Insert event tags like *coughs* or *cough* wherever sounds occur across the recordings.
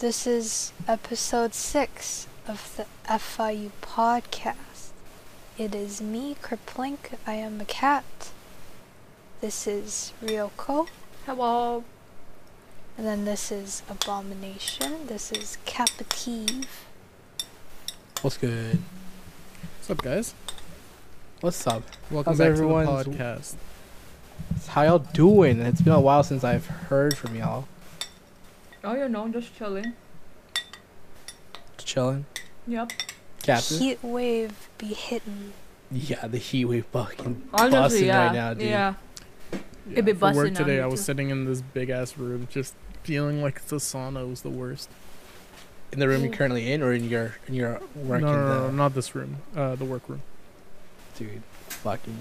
This is episode 6 of the FIU podcast. It is me, Kerplink. I am a cat. This is Reeyoko. Hello. And then this is Abomination. This is Captive. What's good? What's up, guys? What's up? Welcome How's back everyone's- to the podcast. How y'all doing? It's been a while since I've heard from y'all. Oh, you know, just chilling. Just chilling. Yep. Captain. Heat wave be hitting. yeah, the heat wave fucking Honestly, busting yeah. right now, dude. Yeah. It be for work today, here I was too. sitting in this big ass room, just feeling like the sauna was the worst. In the room you're currently in, or in your in your work no, in no, no, the no, not this room. Uh, the work room. dude, fucking,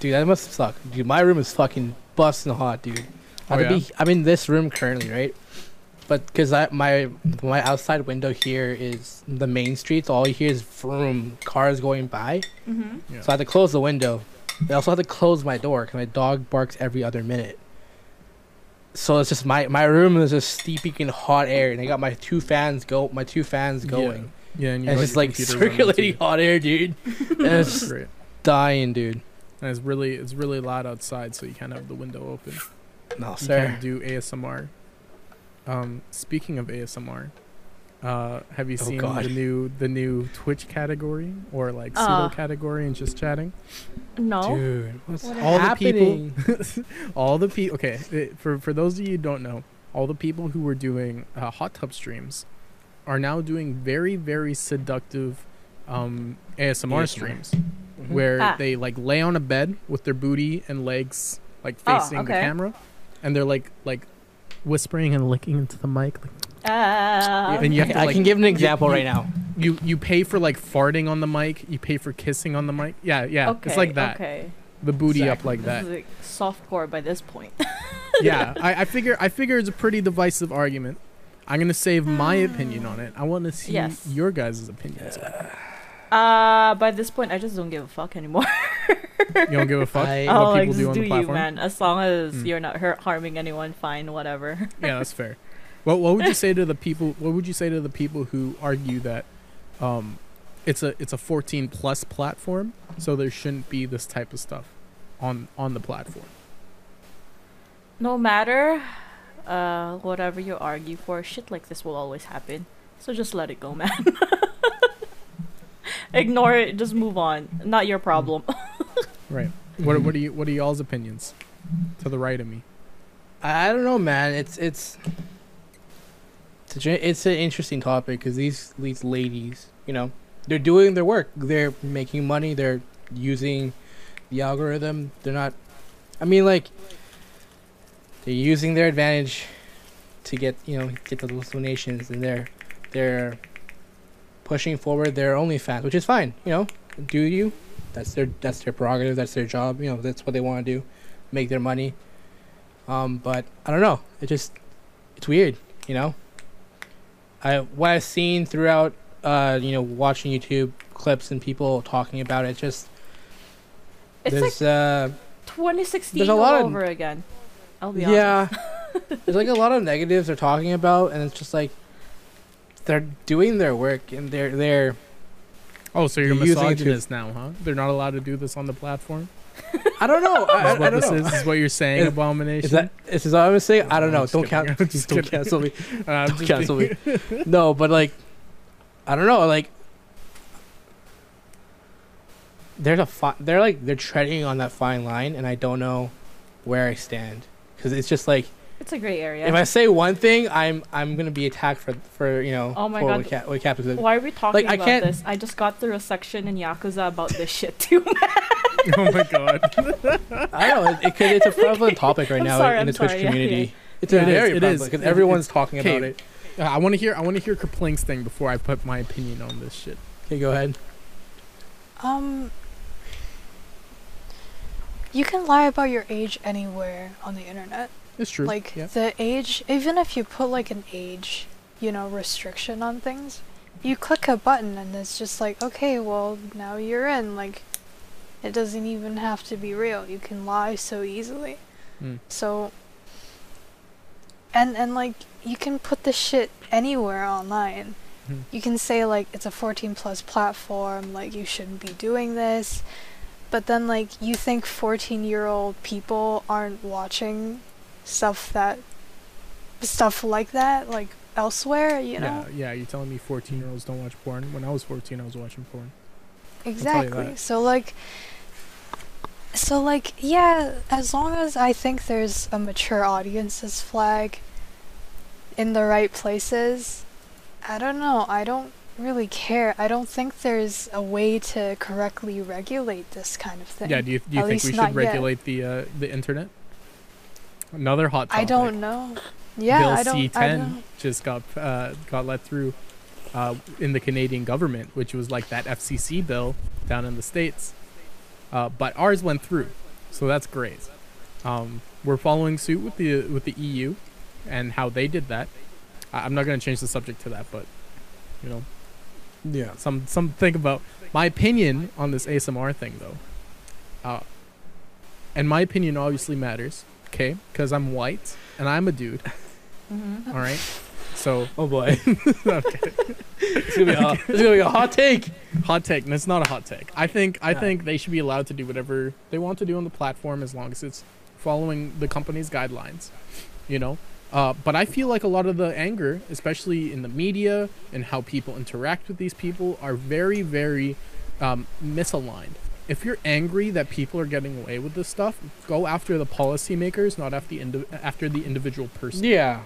dude, that must suck, dude. My room is fucking busting hot, dude. I Oh, yeah? be, I'm in this room currently, right? But because my my outside window here is the main street, so all you hear is vroom cars going by. Mm-hmm. Yeah. So I had to close the window. I also had to close my door because my dog barks every other minute. So it's just my my room is just steeping in hot air, and I got my two fans go, my two fans going, Yeah, and you and it's just like circulating hot air, dude. *laughs* and it's just Great. dying, dude. And it's really, it's really loud outside, so you can't have the window open. No, You sir. can't do ASMR. Um, speaking of ASMR, uh, have you Oh, seen God. the new the new Twitch category or like Uh. pseudo category and just chatting? No. Dude, what's What all happening? the people *laughs* all the people okay uh, for for those of you who don't know all the people who were doing uh, hot tub streams are now doing very very seductive um asmr, ASMR. streams Mhm. where Ah. they like lay on a bed with their booty and legs like Oh, facing the camera and they're like like whispering and licking into the mic like, Uh, and you I, have to I like can give an example you- right now. you you pay for like farting on the mic you pay for kissing on the mic yeah yeah okay, it's like that Okay. the booty up like that This is like softcore by this point. *laughs* yeah, I, I figure I figure it's a pretty divisive argument. I'm gonna save my *sighs* opinion on it. I want to see Yes. your guys' opinions. *sighs* on it. Uh, by this point, I just don't give a fuck anymore. *laughs* You don't give a fuck I- what like, people just do on do the you, man. As long as Mm. you're not hurt, harming anyone, fine, whatever. *laughs* Yeah, that's fair. *laughs* What what would you say to the people? What would you say to the people who argue that um, it's a it's a 14 plus platform, so there shouldn't be this type of stuff on on the platform? No matter, uh, whatever you argue for, shit like this will always happen. So just let it go, man. *laughs* Ignore it. Just move on. Not your problem. *laughs* Right. What what are you what are y'all's opinions? To the right of me. I don't know, man. It's it's it's, a, it's an interesting topic because these these ladies, you know, they're doing their work. They're making money. They're using the algorithm. They're not. I mean, like they're using their advantage to get you know get those donations, and they're they're pushing forward their OnlyFans, which is fine. You know, do you? That's their that's their prerogative. That's their job. You know, that's what they want to do, make their money. Um, but I don't know. It just it's weird, you know. I what I've seen throughout, uh, you know, watching YouTube clips and people talking about it, just It's like there's uh 2016 there's a all of- over again. I'll be yeah, honest. *laughs* there's like a lot of negatives they're talking about, and it's just like they're doing their work and they're they're Oh, so you're You're using it to- misogynist now, huh? They're not allowed to do this on the platform. *laughs* I don't know. I, I, don't this know. is? Is what you're saying? Is- abomination. Is that is this what I'm saying? I don't know. Don't count. Just Don't *laughs* *laughs* cancel me. Uh, Don't just cancel me. No, but like, I don't know. Like, there's a fi- they're like they're treading on that fine line, and I don't know where I stand because it's just like It's a great area. if I say one thing, I'm I'm gonna be attacked for for you know. Oh my for God. What, Cap- what Cap is. Why are we talking Like, I about can't- this? I just got through a section in Yakuza about this shit too. *laughs* *laughs* oh my god. *laughs* I don't know. It, it could, it's a prevalent topic right I'm now sorry, in I'm the Twitch sorry, yeah, community. yeah. It's Yeah, a it is, very it prevalent because everyone's it's- talking about it. Uh, I want to hear. I want to hear Kerplink's thing before I put my opinion on this shit. Okay, go ahead. Um, you can lie about your age anywhere on the internet. It's true. Like yeah. the age, even if you put like an age, you know, restriction on things, you click a button and it's just like, okay, well now you're in. Like, it doesn't even have to be real. You can lie so easily. Mm. So, and and like you can put this shit anywhere online. Mhm. You can say like it's a 14 plus platform, like you shouldn't be doing this. But then like you think 14 year old people aren't watching stuff that stuff like that like elsewhere, you know? Yeah, yeah. You're telling me 14 year olds don't watch porn? When I was 14, I was watching porn. Exactly. So like so like yeah, as long as I think there's a mature audience's flag in the right places, I don't know. I don't really care. I don't think there's a way to correctly regulate this kind of thing. Yeah. Do you, do you At think we should yet. regulate the uh, the internet? Another hot topic. I don't know. Yeah, Bill I don't I C10 don't just got uh, got let through uh, in the Canadian government, which was like that FCC bill down in the states. Uh, but ours went through, so that's great. Um, we're following suit with the with the EU and how they did that. I- I'm not going to change the subject to that, but you know, Yeah. some some think about my opinion on this ASMR thing though. Uh, and my opinion obviously matters, okay? Because I'm white and I'm a dude. Mm-hmm. All right. So *laughs* Oh boy. *laughs* okay. it's gonna be a, it's gonna be a hot take. hot take. And it's not a hot take. I think I Yeah. think they should be allowed to do whatever they want to do on the platform as long as it's following the company's guidelines. You know. Uh, but I feel like a lot of the anger, especially in the media and how people interact with these people, are very, very um, misaligned. If you're angry that people are getting away with this stuff, go after the policymakers, not after the indi- after the individual person. Yeah.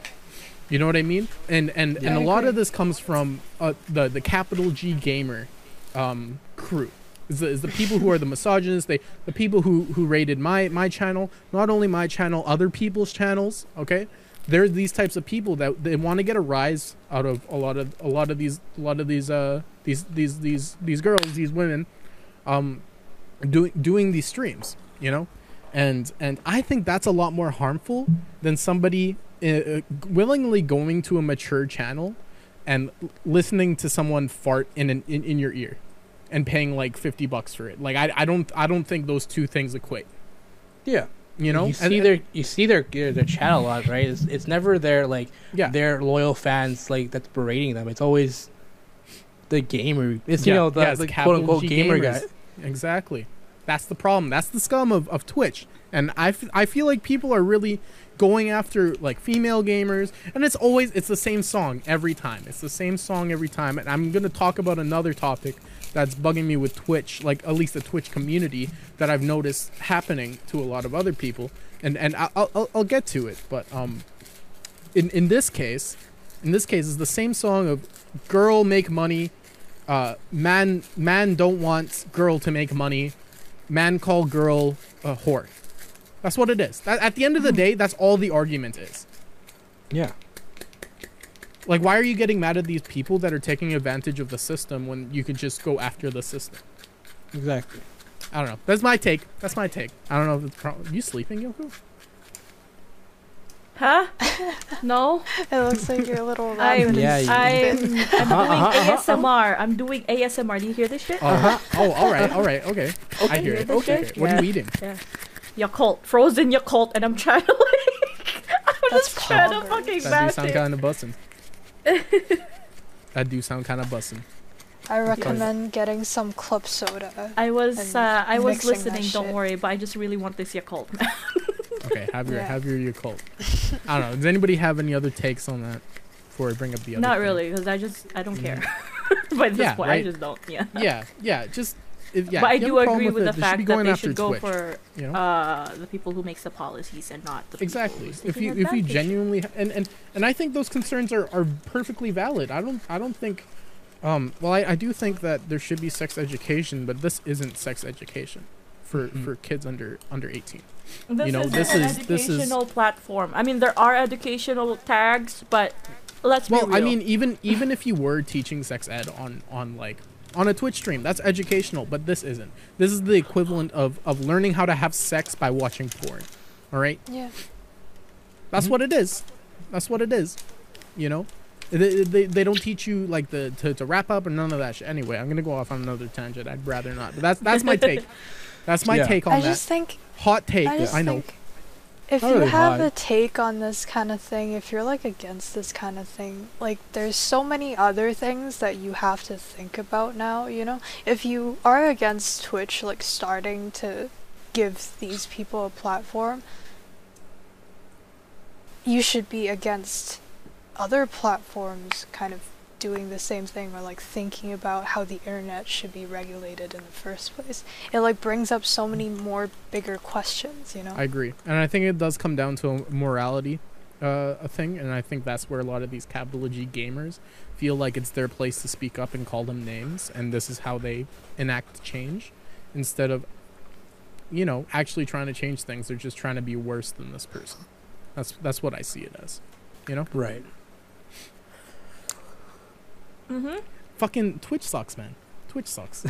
You know what I mean? And and Yeah, and a lot of this comes from uh, the the capital G gamer um, crew. Is the, is the people who are the misogynists? They the people who who rated my my channel, not only my channel, other people's channels. Okay, there's these types of people that they want to get a rise out of a lot of a lot of these a lot of these uh these these these these girls these women, um, doing doing these streams. You know, and and I think that's a lot more harmful than somebody uh, willingly going to a mature channel and listening to someone fart in an, in, in your ear and paying like 50 bucks for it like I, I don't i don't think those two things equate Yeah. you know you And- see their you see their their channel a lot, right? It's, it's never their like yeah their loyal fans like that's berating them. It's always the gamer. It's Yeah, you know the, yeah, it's the quote unquote G gamer gamers. guy. Exactly. That's the problem. That's the scum of, of twitch. And I, f- I feel like people are really going after like female gamers and it's always it's the same song every time. It's the same song every time and i'm going to talk about another topic that's bugging me with twitch like at least the twitch community that i've noticed happening to a lot of other people and and i'll, I'll, I'll get to it but um in in this case in this case is the same song of girl make money uh man man don't want girl to make money. Man call girl a whore. That's what it is. That, at the end of the day that's all the argument is. Yeah. like why are you getting mad at these people that are taking advantage of the system when you could just go after the system? Exactly. i don't know. That's my take. That's my take. I don't know if it's pro- you sleeping yoko Huh? *laughs* No, It looks like your little *laughs* I'm Yeah, you- I'm, I'm sleeping. doing Uh-huh, uh-huh, uh-huh. ASMR. I'm doing ASMR. Do you hear this shit? uh-huh. oh all right all right okay *laughs* i hear you it okay shit? what are you eating Yeah. Yakult, frozen Yakult, and I'm trying to like, I'm That's just trying to poggers. fucking that do sound kind of bussin that do sound kind of bussin I recommend getting some club soda. I was, uh, I was listening. Don't shit. worry, but I just really want this Yakult. Okay have your Yeah. have your Yakult. i don't know does anybody have any other takes on that before i bring up the other Not thing? really, because I just, I don't Mhm. care. *laughs* By this Yeah, point, right? I just don't. Yeah. yeah yeah just if, yeah but I do agree with it, the fact that they should go Twitch, for you know uh, the people who makes the policies and not the exactly if you if you genuinely and and and i think those concerns are are perfectly valid i don't i don't think um well i, I do think that there should be sex education but this isn't sex education for Mhm. for kids under under 18 This you know, isn't this an is- this is- educational platform. I mean, there are educational tags, but let's well be real. i mean even even if you were teaching sex ed on on like on a twitch stream that's educational but this isn't this is the equivalent of of learning how to have sex by watching porn all right Yeah. That's Mhm. what it is. That's what it is. You know, they, they, they don't teach you like the to, to wrap up and none of that shit. Anyway, I'm gonna go off on another tangent. I'd rather not. But that's that's my take. *laughs* That's my Yeah. take on I that. just think Hot take. I just I know. think If Not you really have high. a take on this kind of thing, if you're like against this kind of thing, like there's so many other things that you have to think about now, you know? If you are against Twitch like starting to give these people a platform, you should be against other platforms kind of doing the same thing or like thinking about how the internet should be regulated in the first place. It like brings up so many more bigger questions, you know? I agree, and I think it does come down to a morality, uh, a thing, and I think that's where a lot of these capital G gamers feel like it's their place to speak up and call them names, and this is how they enact change, instead of, you know, actually trying to change things. They're just trying to be worse than this person. That's that's what I see it as, you know. Right. Mm-hmm. Fucking Twitch sucks, man. Twitch sucks.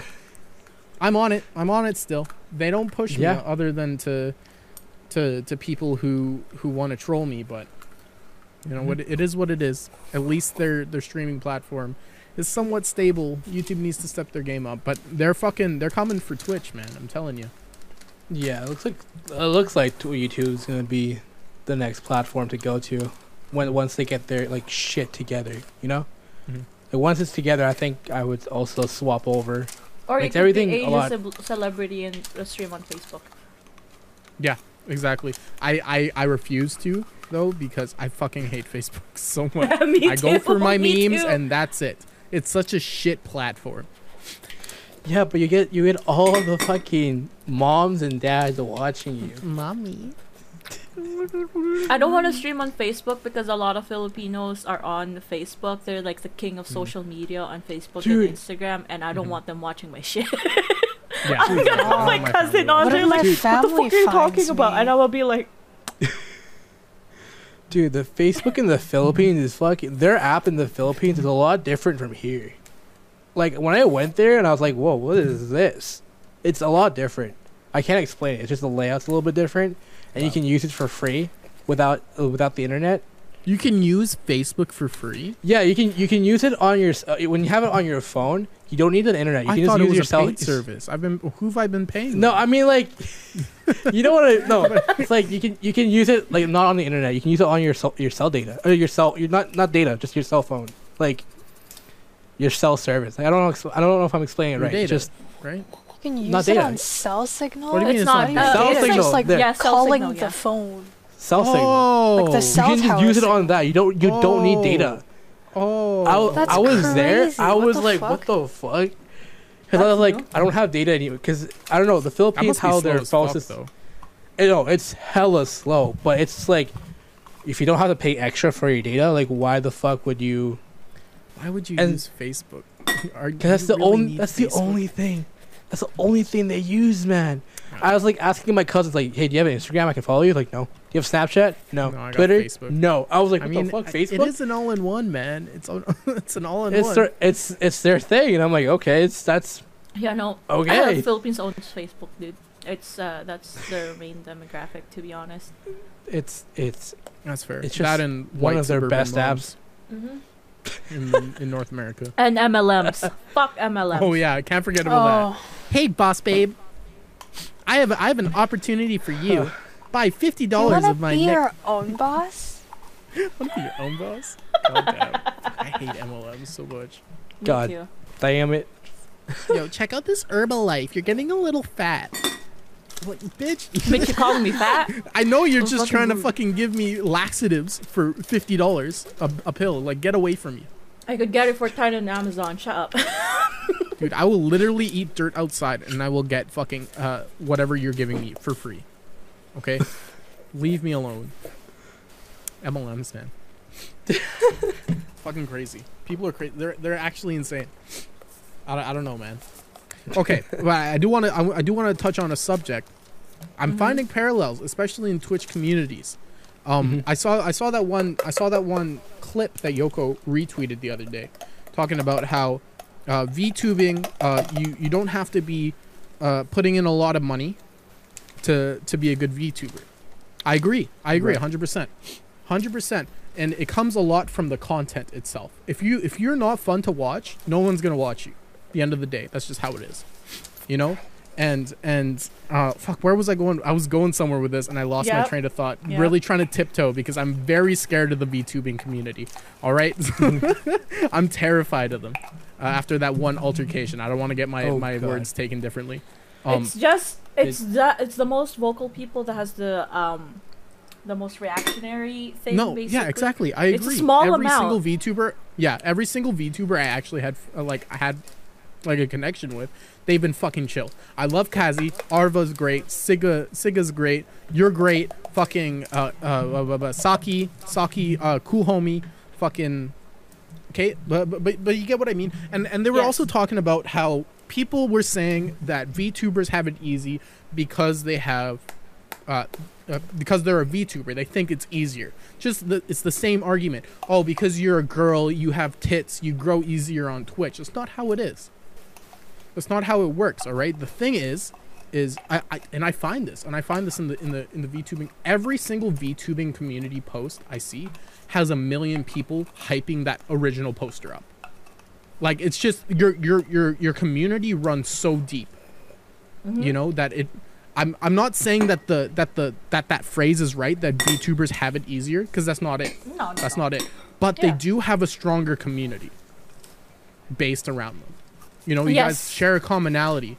*laughs* I'm on it. I'm on it still. They don't push Yeah. me other than to to to people who who want to troll me, but you know what it is what it is. At least their their streaming platform is somewhat stable. YouTube needs to step their game up, but they're fucking they're coming for Twitch, man. I'm telling you. Yeah, it looks like it looks like YouTube's gonna be the next platform to go to when once they get their like shit together. You know, Mhm. Like once it's together, I think I would also swap over. Or Makes you could everything be a a lot- ce- celebrity and stream on Facebook. Yeah, exactly. I I I refuse to though because I fucking hate Facebook *laughs* so *laughs* much. me I go for *laughs* my me memes too. and that's it. It's such a shit platform. Yeah, but you get you get all the fucking moms and dads watching you. Mommy. I don't want to stream on Facebook because a lot of Filipinos are on Facebook. They're like the king of Mm. social media on Facebook Dude. and Instagram, and I don't Mhm. want them watching my *laughs* shit. Yeah. I'm gonna Oh, have my my cousin family on there like, my what the fuck are you talking finds about? And I will be like, *laughs* Dude, the Facebook in the *laughs* Philippines is fucking. Their app in the Philippines is a lot different from here. Like when I went there and I was like, "Whoa, what is this?" It's a lot different. I can't explain it. It's just the layout's a little bit different, and you can use it for free without uh, without the internet. You can use Facebook for free. Yeah, you can you can use it on your uh, when you have it on your phone. You don't need the internet. You I can thought just it use was your a cell. paid service. I've been who've I been paying? No, I mean like, *laughs* you don't want to. no, it's like you can you can use it like not on the internet. You can use it on your cell your cell data or your cell. You're not not data, just your cell phone. Like your cell service. Like, I don't know. I don't know if I'm explaining it Your right. data. Just right? You can use Not it data. on cell signal. What do you mean it's it's not not Cell it's signal, just like there. yeah, cell calling signal, the phone. cell signal. Oh, Like the You cell can just tower use it on that. You don't you don't need data. oh, I, w- That's I was there. crazy. I What was the like, fuck? what the fuck? Because I was like, new. I don't have data anymore. Because I don't know the Philippines how their as phone fuck, system. though. You know, it's hella slow, but it's like if you don't have to pay extra for your data, like why the fuck would you? Why would you And- use Facebook? *laughs* Are, Because that's you the really only need that's the only thing. That's the only thing they use, man. I was like asking my cousins, like, "Hey, do you have an Instagram I can follow you?" Like, no. Do you have Snapchat? No. No, Twitter? Facebook. No. I was like, I mean, the fuck? I- Facebook? It is an all-in-one, man. It's all, *laughs* it's an all-in-one. It's their it's it's their thing, and I'm like, okay, it's that's Yeah, no. okay. The Philippines owns Facebook, dude. It's uh, that's their main demographic, to be honest. it's it's That's fair. It's that just and one of their suburban best moms Mm-hmm. In in North America. And MLMs. *laughs* Fuck MLMs. Oh yeah, I can't forget about that. Oh, Hey, boss babe, I have I have an opportunity for you. Buy fifty dollars of my be neck. your own boss? *laughs* Wanna be your own boss? *laughs* God damn. I hate MLMs so much. God. damn it. Yo, check out this Herbalife. You're getting a little fat. What, bitch? Bitch, you calling me fat? *laughs* I know you're Those just fucking trying to rude. fucking give me laxatives for fifty dollars a, a pill. Like, get away from me, I could get it for ten on Amazon. Shut up. *laughs* dude. I will literally eat dirt outside, and I will get fucking uh whatever you're giving me for free. Okay, *laughs* leave me alone. MLMs, man. fucking crazy. People are crazy. They're they're actually insane. I don't, I don't know, man. Okay, but I do want to I, I do want to touch on a subject. I'm Mhm. finding parallels, especially in Twitch communities. Um, Mhm. I saw I saw that one I saw that one clip that Yoko retweeted the other day, talking about how uh, VTubing uh, you you don't have to be uh, putting in a lot of money to to be a good VTuber. I agree. I agree. Hundred percent, hundred percent. And it comes a lot from the content itself. If you if you're not fun to watch, no one's gonna watch you. At the end of the day, that's just how it is. You know. and and uh, fuck, where was I going? I was going somewhere with this, and I lost my train of thought. Yep. Really trying to tiptoe because I'm very scared of the VTubing community. All right, *laughs* I'm terrified of them. Uh, after that one altercation, I don't want to get my Oh, my God. words taken differently. Um, it's just it's the it's the most vocal people that has the um the most reactionary thing. no, basically. yeah, exactly. I It's a agree. small every amount. single VTuber, yeah, every single VTuber I actually had uh, like I had like a connection with, they've been fucking chill. I love Kazi. Arva's great. Siga Siga's great. You're great. Fucking uh uh, uh, uh, uh Saki Saki uh cool homie. Fucking okay, but, but but but you get what I mean. And and they were Yes. also talking about how people were saying that VTubers have it easy because they have uh, uh, because they're a VTuber, they think it's easier. Just the, it's the same argument. Oh, because you're a girl, you have tits, you grow easier on Twitch. It's not how it is. That's not how it works. All right. The thing is, is I, I and I find this, and I find this in the in the in the VTubing. Every single VTubing community post I see has a million people hyping that original poster up. Like it's just your your your your community runs so deep Mhm. you know that it I'm I'm not saying that the that the that that phrase is right that VTubers have it easier because that's not it. No, no, That's no. not it. But they do have a stronger community based around them. You know, you Yes. guys share a commonality.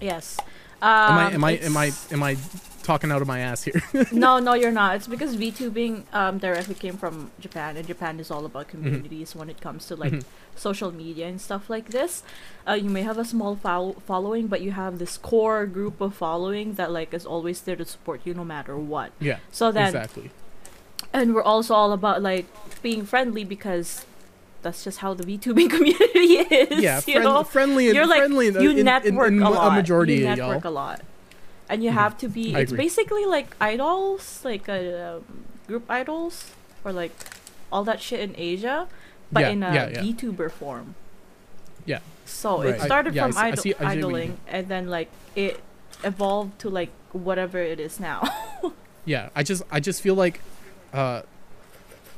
Yes. Am I Um, am I am I am I talking out of my ass here? *laughs* no, no, you're not. It's because VTubing um, directly came from Japan, and Japan is all about communities when it comes to like Mhm. social media and stuff like this. Uh, you may have a small fol- following, but you have this core group of following that like is always there to support you no matter what. yeah, So then, exactly. and we're also all about like being friendly because that's just how the VTubing *laughs* community is. Yeah, you friend, know? friendly and you're like friendly in, you in, in- network in a mo- lot. majority you of y'all. network a lot, and you Mhm. have to be. I It's agree. basically like idols, like uh, um, group idols, or like all that shit in Asia, but Yeah, in a yeah, yeah. VTuber form. Yeah. So Right. it started I from I idol- see- see idling, and then like it evolved to like whatever it is now. *laughs* Yeah, I just I just feel like uh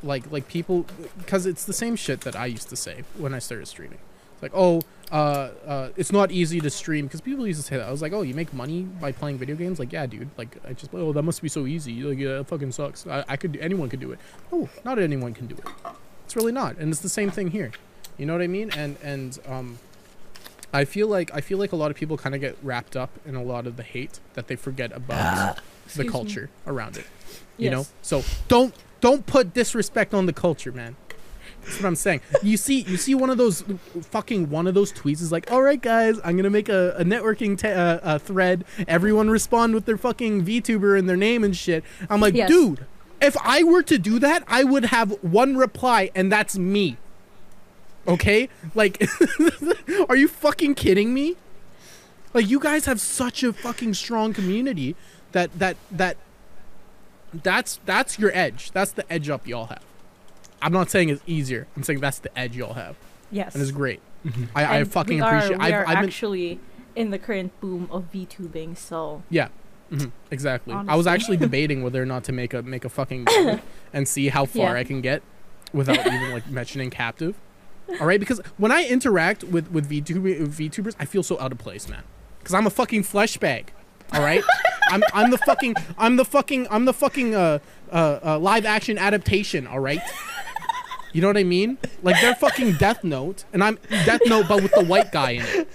like like people because it's the same shit that I used to say when I started streaming. It's like, "Oh, uh uh it's not easy to stream" because people used to say that. I was like, "Oh, you make money by playing video games?" Like, "Yeah, dude." Like I just oh, that must be so easy. Like, yeah, it fucking sucks. I, I could anyone could do it. Oh, not anyone can do it. It's really not. And it's the same thing here. You know what I mean? And and um I feel like I feel like a lot of people kind of get wrapped up in a lot of the hate that they forget about the Excuse me. culture around it you know so don't don't put disrespect on the culture man. That's what i'm saying. You see you see one of those fucking one of those tweets is like all right guys i'm gonna make a, a networking uh, uh, thread. Everyone respond with their fucking vtuber and their name and shit. I'm like Yes. dude if i were to do that i would have one reply and that's me. Okay? Like *laughs* are you fucking kidding me? Like you guys have such a fucking strong community that that that that's that's your edge. That's the edge up y'all have. I'm not saying it's easier. I'm saying that's the edge y'all have, yes. and it's great. I, I And fucking we are, appreciate. We I've, are I've been actually in the current boom of VTubing, so yeah, mhm, exactly. I was actually debating whether or not to make a make a fucking video *coughs* and see how far Yeah. I can get without even like mentioning captive. All right, because when I interact with with VTuber, VTubers, I feel so out of place, man. Because I'm a fucking flesh bag. All right, *laughs* I'm I'm the fucking I'm the fucking I'm the fucking uh uh, uh live action adaptation. All right. You know what I mean? Like they're fucking Death Note, and I'm Death Note, but with the white guy in it.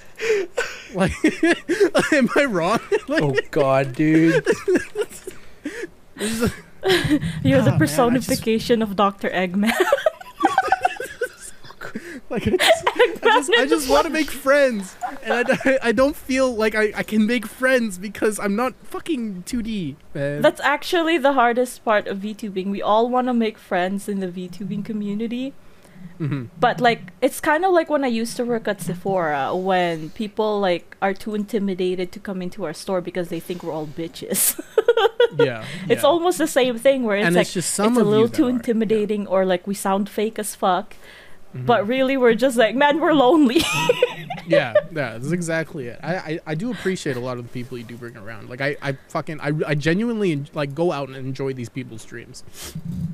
Like, *laughs* am I wrong? *laughs* like, Oh God, dude. *laughs* you're man, the I personification of Doctor Eggman. *laughs* like I just, *laughs* I just, I just want to make friends, and I, don't- *laughs* I don't feel like I, I can make friends because I'm not fucking 2D, man. That's actually the hardest part of VTubing. We all want to make friends in the VTubing community. hmm But like it's kind of like when I used to work at Sephora when people like are too intimidated to come into our store because they think we're all bitches. Yeah, it's yeah. almost the same thing where it's and like it's just some it's a little too are, yeah. intimidating or like we sound fake as fuck. Mhm. But really we're just like, man, we're lonely. *laughs* yeah, yeah, that's exactly it. I, I, I do appreciate a lot of the people you do bring around. Like I, I fucking I, I genuinely like go out and enjoy these people's streams.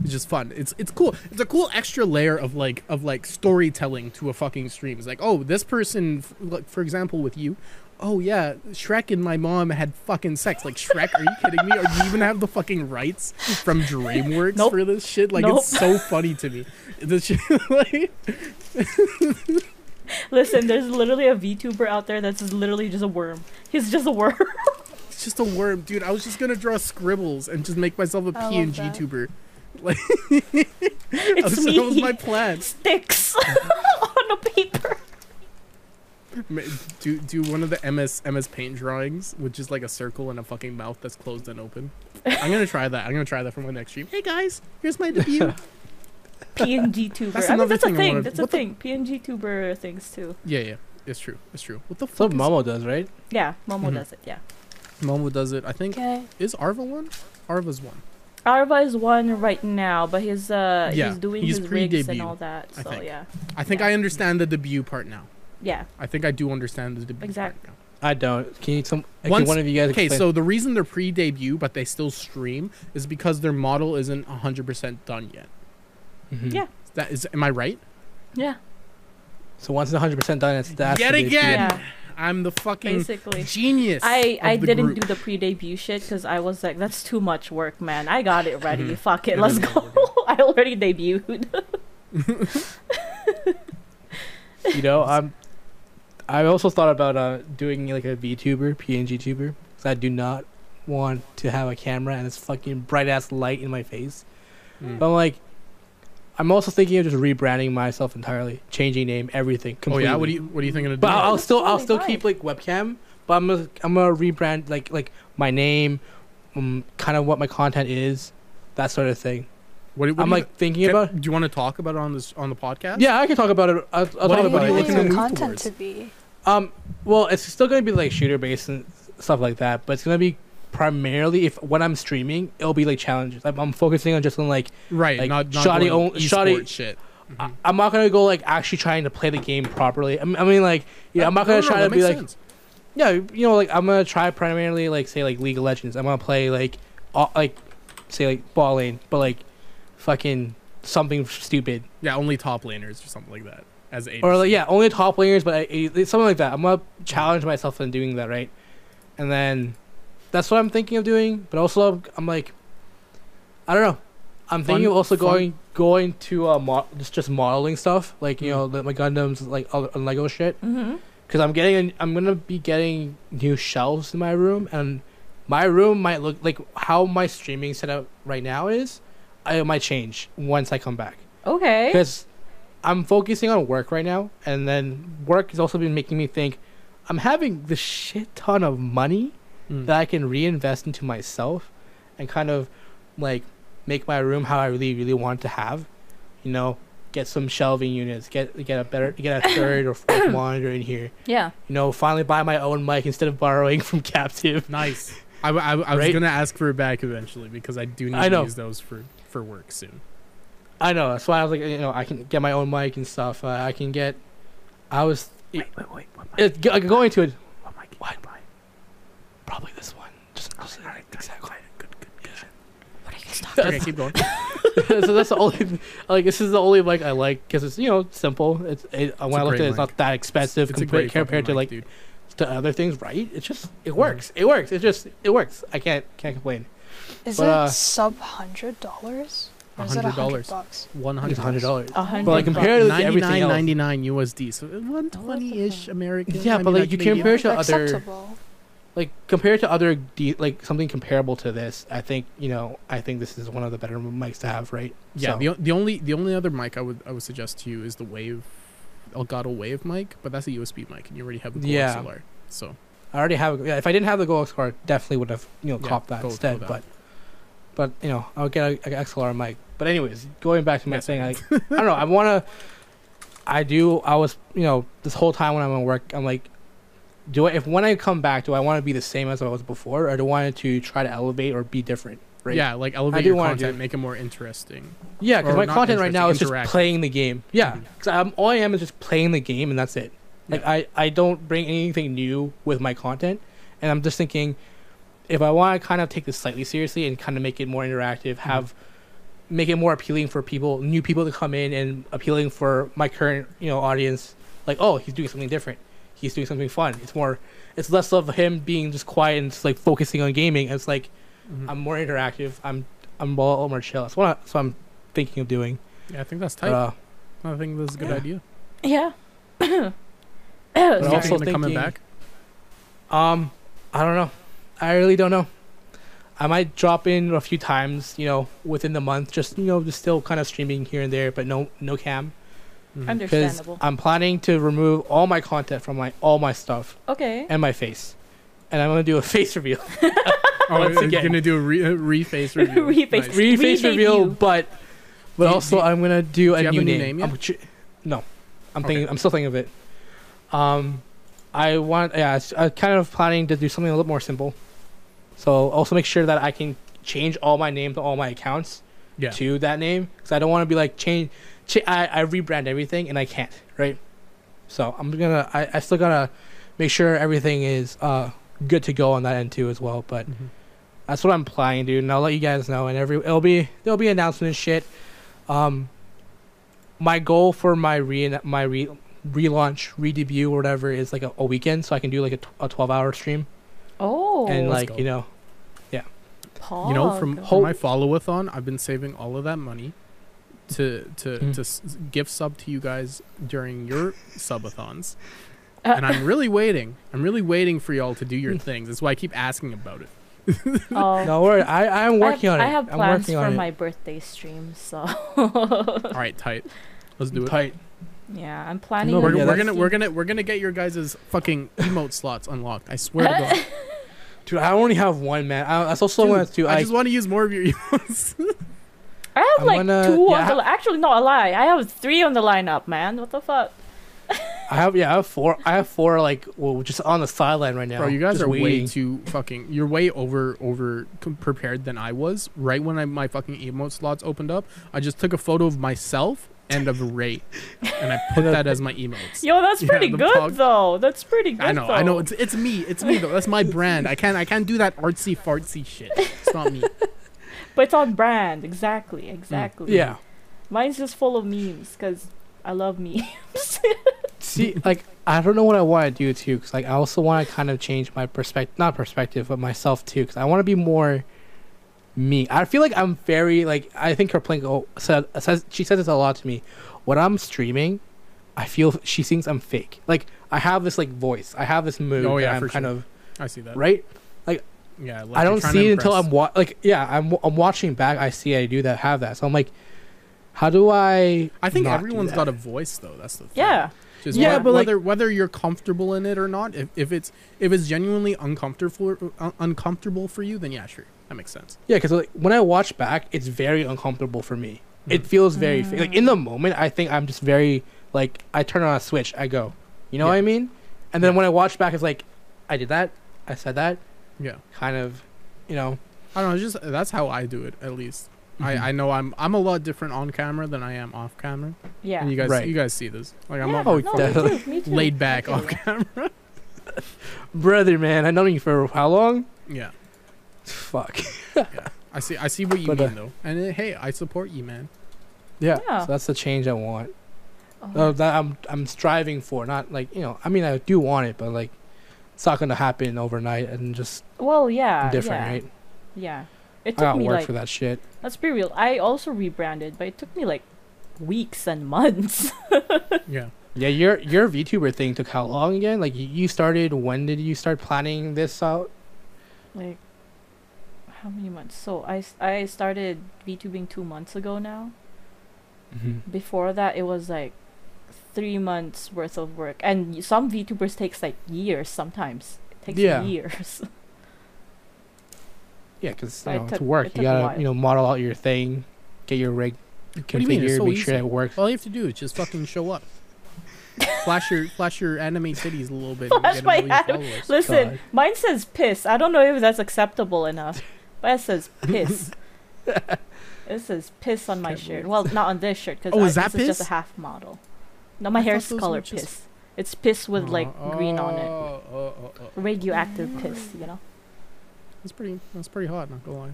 It's just fun. It's it's cool. It's a cool extra layer of like of like storytelling to a fucking stream. It's like, oh, this person, like for example, with you, oh yeah, Shrek and my mom had fucking sex. Like Shrek, are you kidding me? Or do you even have the fucking rights from DreamWorks Nope. for this shit? Like Nope. it's so funny to me. This shit, *laughs* like, Listen, there's literally a VTuber out there that's literally just a worm. He's just a worm. *laughs* it's just a worm, dude. I was just gonna draw scribbles and just make myself a PNG tuber. *laughs* it's that me. was my plan. Sticks on a paper. Ma- Do do one of the MS MS Paint drawings with just like a circle and a fucking mouth that's closed and open. I'm gonna try that. I'm gonna try that for my next stream. Hey guys, here's my debut. *laughs* PNG tuber. That's I mean, another that's a thing I thing. wanted- That's a what the- thing. PNG tuber things too. yeah, yeah, it's true. It's true. What the fuck? is- Momo does, right? Yeah, Momo Mhm. does it. Yeah. Momo does it. I think Okay. is Arva one. Arva's one. Arva is one right now, but he's uh Yeah, he's doing he's his rigs and all that. So think. yeah, I think Yeah. I understand the debut part now. Yeah. I think I do understand the debut Exactly. part. I don't. Can you some? Can one of you guys Okay, explain? so the reason they're pre-debut but they still stream is because their model isn't 100% done yet. Mhm. Yeah. That is am I right? Yeah, So once it's 100 percent done, it's that's Yet the big again. yeah. I'm the fucking Basically, genius. I I didn't group. do the pre-debut shit because I was like, that's too much work, man. I got it ready. Mhm. Fuck it, It let's *laughs* go. I already debuted. *laughs* You know, I'm. I also thought about uh doing like a VTuber, PNG tuber, because I do not want to have a camera and this fucking bright ass light in my face. Mm. But I'm like, I'm also thinking of just rebranding myself entirely, changing name, everything. Oh yeah, what do you what are you thinking of But doing? I'll, I'll That's still I'll still fine. keep like webcam, but I'm gonna I'm gonna rebrand like like my name, um, kind of what my content is, that sort of thing. What, what I'm do you- like thinking can- about. Do you want to talk about it on this on the podcast? Yeah, I can talk about it. I'll, I'll What talk about it. What do looking you want to your content towards? to be? Um, well, it's still gonna be like shooter based and stuff like that, but it's gonna be primarily if when I'm streaming, it'll be like challenges. I'm, I'm focusing on just on like Right, Like, not not shoddy going own- shoddy- shit. I, I'm not gonna go like actually trying to play the game properly. I mean, I mean like yeah, I'm not gonna No, no, try that to be like sense. yeah, you know, like I'm gonna try primarily like say like League of Legends. I'm gonna play like all, like say like bot lane, but like fucking something stupid yeah, only top laners or something like that as ADC. or like yeah, only top laners, but I, it's something like that. I'm gonna challenge myself in doing that, right? And then that's what I'm thinking of doing. But also, I'm like, I don't know. I'm thinking Fun- of also fun- going going to uh mo- just just modeling stuff, like you Mm. know, the, my Gundams, like other uh, Lego shit. Mm-hmm. Because I'm getting, a, I'm gonna be getting new shelves in my room, and my room might look like how my streaming setup right now is. I it might change once I come back Okay. because I'm focusing on work right now, and then work has also been making me think I'm having this shit ton of money Mm. that I can reinvest into myself, and kind of like make my room how I really really want to have. You know, get some shelving units, get get a better get a third or fourth *coughs* monitor in here. Yeah. You know, finally buy my own mic instead of borrowing from Captive. Nice. I, I, I was Right? gonna ask for it back eventually because I do need I to use those for for work soon. I know. That's why I was like, you know, I can get my own mic and stuff. Uh, I can get. I was. It, wait, wait. What it, go, go into it. What mic? What? Probably this one. Just, just exactly. Good, good, good. What are you That's- Okay, keep going. *laughs* so that's the only. Like this is the only mic I like because it's you know simple. It's it, when a I looked at it, it's not that expensive It's a compared compared to fucking like dude. to other things, right? It just it works. It works. It just it works. I can't can't complain. Is But, it uh, sub hundred dollars? Or is it $100. hundred bucks? One It's hundred hundred dollars. But like bucks. compared to everything Ninety-nine else, ninety-nine USD, so one twenty-ish American. Yeah, but, like, you Canadian. compare to other- like compared to other de- like something comparable to this, I think you know I think this is one of the better mics to have, right? Yeah, So- the, the only the only other mic I would I would suggest to you is the Wave Elgato Wave mic, but that's a USB mic, and you already have the Yeah. XLR. So I already have. Yeah, if I didn't have the Gold card, definitely would have you know Yeah, copped that instead. But but you know I'll get a, a XLR mic. But anyways, going back to my Yes, thing, like *laughs* I don't know. I want to. I do. I was you know this whole time when I'm at work, I'm like, do I if when I come back, do I want to be the same as I was before, or do I want to try to elevate or be different? Right. yeah, like elevate do your content, do- make it more interesting. Yeah, because my content right now is just playing the game. Yeah, mm-hmm. because I'm all I am is just playing the game, and that's it. Like I, I don't bring anything new with my content, and I'm just thinking, if I want to kind of take this slightly seriously and kind of make it more interactive, have make it more appealing for people, new people to come in, and appealing for my current you know audience. Like, oh, he's doing something different. he's doing something fun. It's more, it's less of him being just quiet and just like focusing on gaming. It's like Mhm. I'm more interactive. I'm I'm a lot more chill. That's what, I, that's what I'm thinking of doing. yeah, I think that's But, tight. uh, I think that's a good yeah. idea. Yeah. *laughs* But also also coming back. Um, I don't know. I really don't know. I might drop in a few times, you know, within the month, just you know, just still kind of streaming here and there, but no, no cam, Mhm. because Understandable. I'm planning to remove all my content from my all my stuff Okay. and my face, and I'm gonna do a *laughs* face reveal, *laughs* Oh, once you're gonna do a re- a reface *laughs* review. Reface. Nice. re face reveal, Re-debut. but but Do also do I'm gonna do, do a you have new a new name. name yet? I'm no, I'm Okay. thinking. I'm still thinking of it. Um, I want yeah, I'm kind of planning to do something a little more simple. So also make sure that I can change all my name to all my accounts Yeah. to that name because I don't want to be like change. Cha- I I rebrand everything and I can't right. So I'm gonna I, I still gotta make sure everything is uh good to go on that end too as well. But Mhm. that's what I'm planning, dude. And I'll let you guys know. And every it'll be there'll be announcement and shit. Um, my goal for my re my re relaunch re debut or whatever is like a, a weekend, so I can do like a, a 12 hour stream Oh. and let's like go. you know yeah, Pog. You know, from, from my follow-a-thon, I've been saving all of that money to to Mm. to s- gift sub to you guys during your *laughs* subathons, Uh, and I'm really waiting. I'm really waiting for y'all to do your things. That's why I keep asking about it. oh. *laughs* no worry. I I'm working I have, on it. I have I'm plans working for on it. my birthday stream, so All right, tight. Let's do *laughs* it. Tight. Yeah, I'm planning. No, We're, yeah, we're gonna we're gonna we're gonna get your guys' fucking emote slots unlocked. I swear to God. *laughs* Dude, I only have one man. I, that's also Dude, one too. I I just want to use more of your *laughs* emotes. I have I'm like gonna- two yeah, on the li- actually not a lie. I have three on the lineup, man. What the fuck? *laughs* I have yeah. I have four. I have four like well just on the sideline right now. Bro, you guys just are way too fucking. You're way over over prepared than I was. Right when I, my fucking emote slots opened up, I just took a photo of myself and of Ray, and I put that as my emotes. Yo, that's Yeah, pretty good pog- though. That's pretty good. I know, though. I know. It's it's me. It's me though. That's my brand. I can't I can't do that artsy fartsy shit. It's not me. *laughs* but it's on brand. Exactly, exactly. Mm. Yeah. Mine's just full of memes because I love memes. *laughs* See, like I don't know what I want to do too, because like I also want to kind of change my perspective, not perspective, but myself too, because I want to be more me. I feel like I'm very like I think Kerplinko said says she says this a lot to me. When I'm streaming, I feel she thinks I'm fake. Like I have this like voice, I have this mood. Oh, that yeah, I'm for kind sure. of I see that. right. Like. Yeah. like I don't see it until. I'm wa- like yeah I'm I'm watching back. I see I do that have that. So I'm like, how do I? I think not do everyone's got a voice though. That's the thing. yeah. Just Yeah, whe- but, like- whether whether you're comfortable in it or not, if, if it's if it's genuinely uncomfortable uh, uncomfortable for you, then yeah, sure, that makes sense. Yeah, because like when I watch back, it's very uncomfortable for me. It Mhm. feels very fa- like in Mm. the moment. I think I'm just very like I turn on a switch, I go, you know what I mean? And then Yeah. when I watch back, it's like I did that, I said that, Yeah, kind of, you know. I don't know. It's just that's how I do it. At least Mhm. I I know I'm I'm a lot different on camera than I am off camera. Yeah. And you guys Right. you guys see this. Like I'm yeah, not Oh, no, definitely. me too. Me too. laid back off camera. *laughs* brother, man. I know you for how long? yeah, Fuck. yeah. I see I see what you But, uh, mean though. And uh, hey, I support you, man. Yeah. Yeah. So that's the change I want. Oh, Uh, that I'm I'm striving for. Not like you know. I mean, I do want it, but like, it's not gonna happen overnight and just well, yeah. different, yeah. right? Yeah. It I took got me work like for that shit. let's be real. I also rebranded, but it took me like weeks and months. *laughs* Yeah. Yeah, your your VTuber thing took how long again? Like you- you started. When did you start planning this out? like how many months? So I, I started VTubing 2 months ago now. Mm-hmm. Before that it was like 3 months worth of work. And y- some VTubers takes like years sometimes. It takes Yeah. years. *laughs* Yeah, because you it know, took- to work, it you gotta you know model out your thing, get your rig What do you mean? Configured, so make sure easy. it works. All you have to do is just fucking show up. flash your flash your anime titties a little bit. Flash and get a my million anime- Listen, God. mine says piss. I don't know if that's acceptable enough. But it says piss. *laughs* it says piss on my Can't shirt. believe Well, not on this shirt because Oh, is this that is just a half model. No, my I hair's thought those color just- piss. It's piss with oh, like Oh, green on it. Oh oh, oh, oh. Radioactive piss, you know. That's pretty. That's pretty hot. Not gonna lie.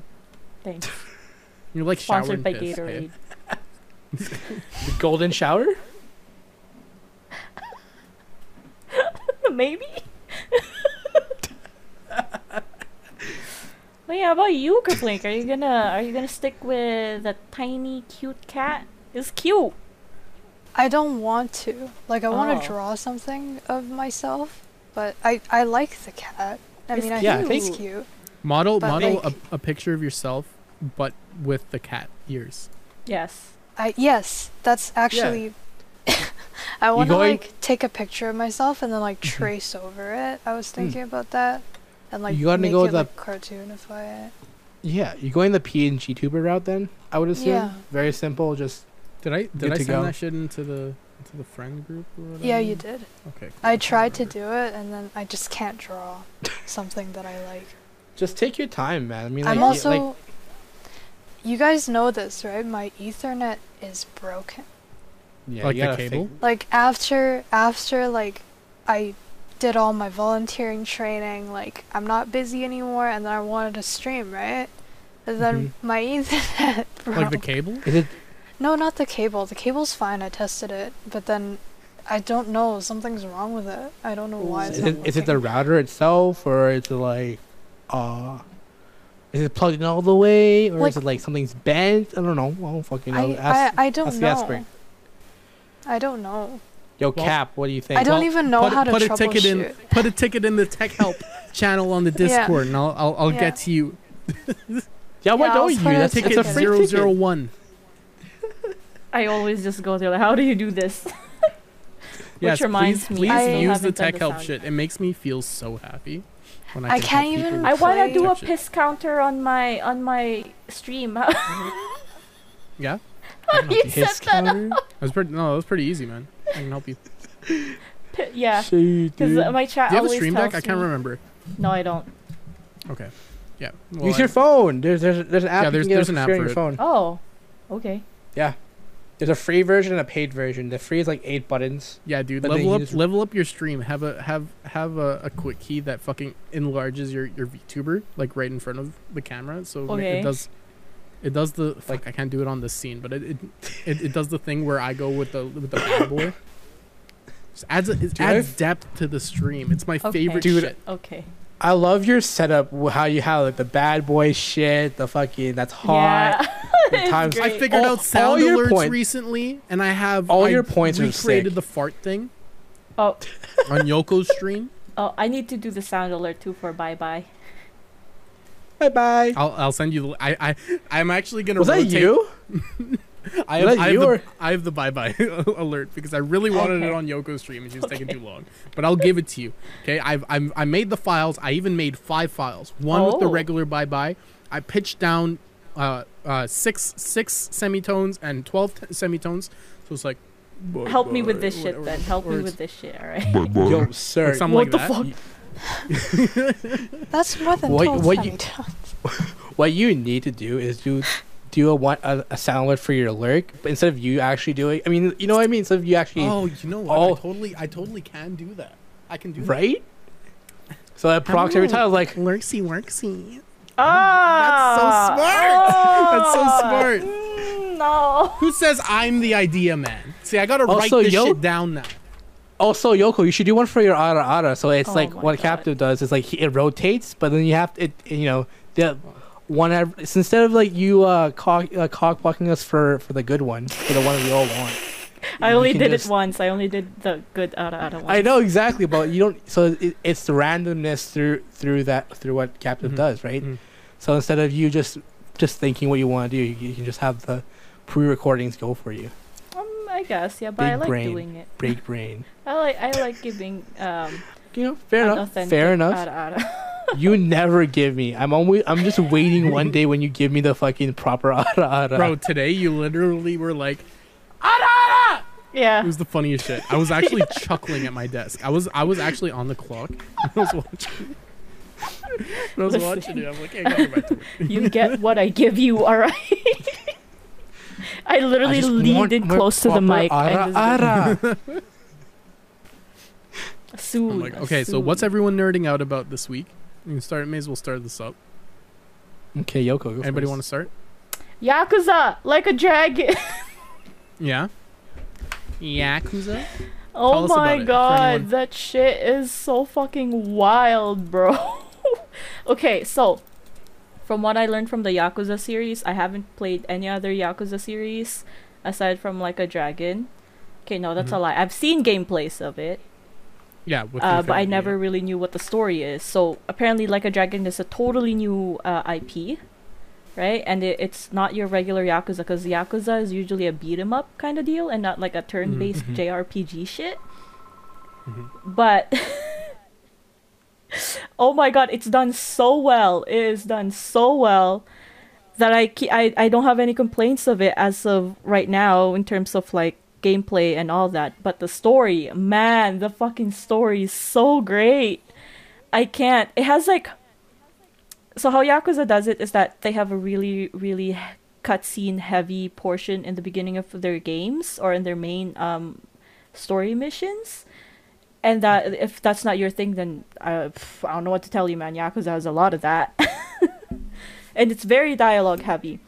Thanks. *laughs* You're like Sponsored by piss, hey? Gatorade. *laughs* The golden shower. Maybe. But yeah, how about you, Kerplink? Are you gonna are you gonna stick with a tiny cute cat? It's cute. I don't want to. Like I want Oh. to draw something of myself, but I I like the cat. I It's mean, I think cute. it's cute. Model But model like- a, a picture of yourself, but with the cat ears. Yes. I yes, that's actually. *laughs* I want to going- like take a picture of myself and then like mm-hmm. trace over it. I was mm. thinking about that, and like You gotta make go it the- like cartoonify it. Yeah, you're going the PNG tuber route then. I would assume. Yeah. Very simple. Just Did I did I to send go. that shit into the into the friend group or whatever? Yeah, you did. Okay. cool. I can't tried to do it, and then I just can't draw *laughs* something that I like. just take your time, man. I mean, like, I'm y- also. like you guys know this, right? My Ethernet is broken. yeah, Like you the cable? fig- Like after after like I did all my volunteering training, like I'm not busy anymore, and then I wanted to stream, right? And then Mhm. my Ethernet *laughs* broke. Like the cable? Is it no, not the cable. The cable's fine. I tested it, but then I don't know. Something's wrong with it. I don't know why. Is it, is it the router itself or is it like uh is it plugged in all the way or Like- is it like something's bent? I don't know. I don't fucking know. I, Ask- I I don't ask the know. I don't know. Yo, Well, Cap, what do you think? I don't Well, even know put, how to put a ticket in put a ticket in the tech help *laughs* channel on the Yeah. Discord and I'll I'll, I'll Yeah. get to you. *laughs* yeah, why Yeah, don't I'll you? put a That's it's Ticket a ticket free zero ticket. *laughs* I always just go there like, how do you do this? Yes, reminds please, me, please I use the tech the help sound shit. It makes me feel so happy. When I, I can can't help even people I with wanna play- do a tech shit. piss counter on my on my stream. Mm-hmm. Yeah, How do you His set that up? counter? that was pretty. No, that was pretty easy, man. I can help you. Pi- *laughs* Yeah, because uh, my chat Do you have a stream tells deck? I can't me- remember. No, I don't. Okay. Yeah. well, Use I- your phone. There's there's there's an app. Yeah, you there's- can there's it an app for your it. phone. Oh, okay. Yeah. There's a free version and a paid version. The free is like eight buttons. Yeah, dude. Level up, just- level up your stream. Have a have have a, a quick key that fucking enlarges your your VTuber like right in front of the camera. So Okay. it does. It does the like I can't do it on this scene, but it it, it, it does the thing where I go with the with the bad boy. Just adds a, it adds I've- depth to the stream. It's my Okay. favorite Dude, shit. Okay. I love your setup. How you have like the bad boy shit, the fucking that's hot. Yeah. *laughs* the times- I figured All- out sound all your alerts point- recently, and I have All I your points are created the fart thing Oh, on Yoko's stream. *laughs* oh, I need to do the sound alert too for bye bye. Bye bye. I'll I'll send you the. I I I'm actually gonna. Was that you? *laughs* I Was have, that I have you the, or- I have the bye bye *laughs* alert because I really wanted it on Yoko's stream and she was taking too long. But I'll give it to you. Okay, I've I'm, I made the files. I even made five files. One with the Oh. regular bye bye. I pitched down uh uh six six semitones and twelve t- semitones. So it's like. Help me with this shit then. Help me with this shit, alright? Yo, sir. or something What like the that. fuck? *laughs* That's more than What- 12 what you- *laughs* What you need to do is do do a one a, a soundlet for your lurk, but instead of you actually doing, I mean, you know what I mean. Instead of you actually, Oh, you know what? Oh. I totally I totally can do that. I can do that. right? So that procs every time. Like, Lurksy worksy. Ah, *laughs* That's so smart. Oh. That's so smart. Mm, no. Who says I'm the idea man? See, I gotta write this yo- shit down now. Also Yoko, you should do one for your ara ara. So it's Oh like what God. captive does is like he, it rotates, but then you have to, it, you know, the one ev- so instead of like you uh cock uh, cock blocking us for for the good one, for the one we all want. I only did just- it once. I only did the good out of one. I know exactly, but you don't. So it, it's the randomness through through that through what captive Mhm. does, right? Mhm. So instead of you just just thinking what you want to do, you, you can just have the pre-recordings go for you. I guess yeah, but I like brain. doing it. Break brain. *laughs* I like I like giving um You know, fair enough. Fair enough. Ara ara. *laughs* you never give me. I'm always. I'm just waiting one day when you give me the fucking proper *laughs* ara ara. Bro, today you literally were like, ara ara. Yeah. it was the funniest shit. I was actually chuckling at my desk. I was I was actually on the clock. I was watching. I was Listen. watching it. I'm like, hey, go back to work. You get what I give you, alright? I literally just leaned in close to the mic. I Ara just- ara. *laughs* Soon. I'm like, okay, so what's everyone nerding out about this week? You can start. May as well start this up. okay, Yoko. Go Anybody want to start? Yakuza, like a dragon. *laughs* Yeah. Yakuza. Oh us my god, that shit is so fucking wild, bro. *laughs* okay, so from what I learned from the Yakuza series, I haven't played any other Yakuza series aside from like a dragon. Okay, no, that's a Mhm. lie. I've seen gameplays of it, Yeah, uh, but I never really knew what the story is. So apparently, like a dragon is a totally new uh, IP, right? And it, it's not your regular Yakuza because Yakuza is usually a beat 'em up kind of deal and not like a turn-based Mhm. JRPG shit. Mhm. But *laughs* oh my god, it's done so well. It is done so well that I, ke- I I don't have any complaints of it as of right now in terms of like gameplay and all that. But the story, man, the fucking story is so great. I can't. It has like so how Yakuza does it is that they have a really really cutscene heavy portion in the beginning of their games or in their main um story missions. And that if that's not your thing, then uh, I don't know what to tell you, man. Yakuza has a lot of that, *laughs* and it's very dialogue heavy.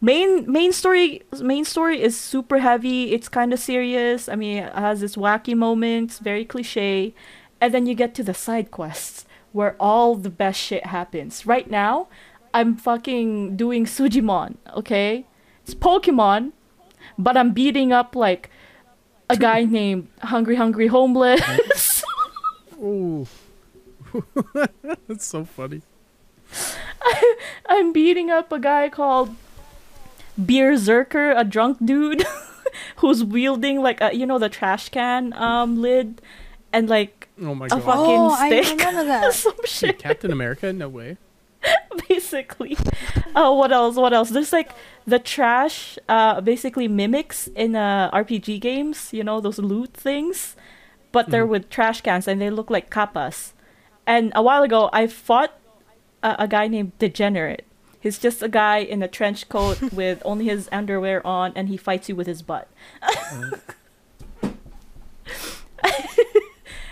Main main story main story is super heavy. It's kind of serious. I mean, it has this wacky moments, very cliche, and then you get to the side quests where all the best shit happens. Right now, I'm fucking doing Sujimon. Okay, it's Pokemon, but I'm beating up like a guy *laughs* named Hungry Hungry Homeless. Ooh. *laughs* That's so funny. *laughs* I'm beating up a guy called Beer Zerker, a drunk dude who's wielding like a you know the trash can um lid and like Oh my A god. fuck- Fucking oh, I remember that. some Wait, shit Captain America? No way. Basically. *laughs* Oh, what else? What else? There's like the trash uh basically mimics in uh RPG games, you know, those loot things, but they're Mhm. with trash cans and they look like kappas. And a while ago I fought a, a guy named Degenerate. He's just a guy in a trench coat *laughs* with only his underwear on and he fights you with his butt. *laughs*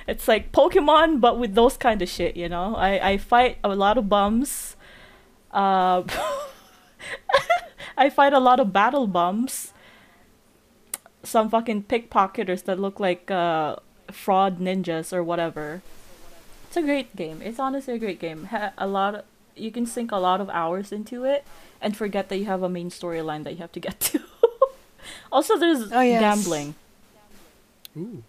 it's like Pokemon but with those kind of shit, you know? I, I fight a lot of bums. Uh, *laughs* I fight a lot of battle bums. Some fucking pickpocketers that look like uh, fraud ninjas or whatever. It's a great game. It's honestly a great game. Ha- a lot of, you can sink a lot of hours into it and forget that you have a main storyline that you have to get to. *laughs* also, there's Oh, yes. gambling. Ooh.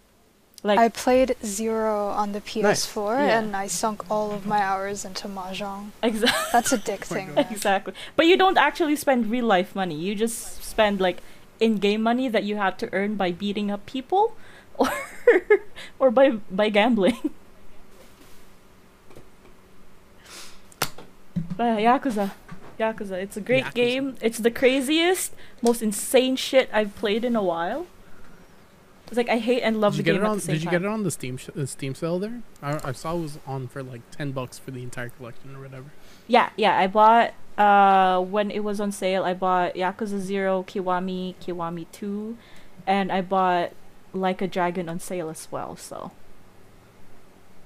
Like I played Zero on the PS4 Yeah. and I sunk all of my hours into mahjong. exactly. That's addicting. *laughs* Oh man. Exactly. But you don't actually spend real life money. You just spend like in-game money that you have to earn by beating up people *laughs* or or by by gambling. But Yakuza. Yakuza. It's a great Yakuza. game. It's the craziest, most insane shit I've played in a while. It's like I hate and love Did you the get game it at on? the same Did you time. get it on the Steam sh- uh, Steam sale there? I, I saw it was on for like ten bucks for the entire collection or whatever. Yeah, yeah. I bought uh when it was on sale. I bought Yakuza Zero, Kiwami, Kiwami Two, and I bought Like a Dragon on sale as well. So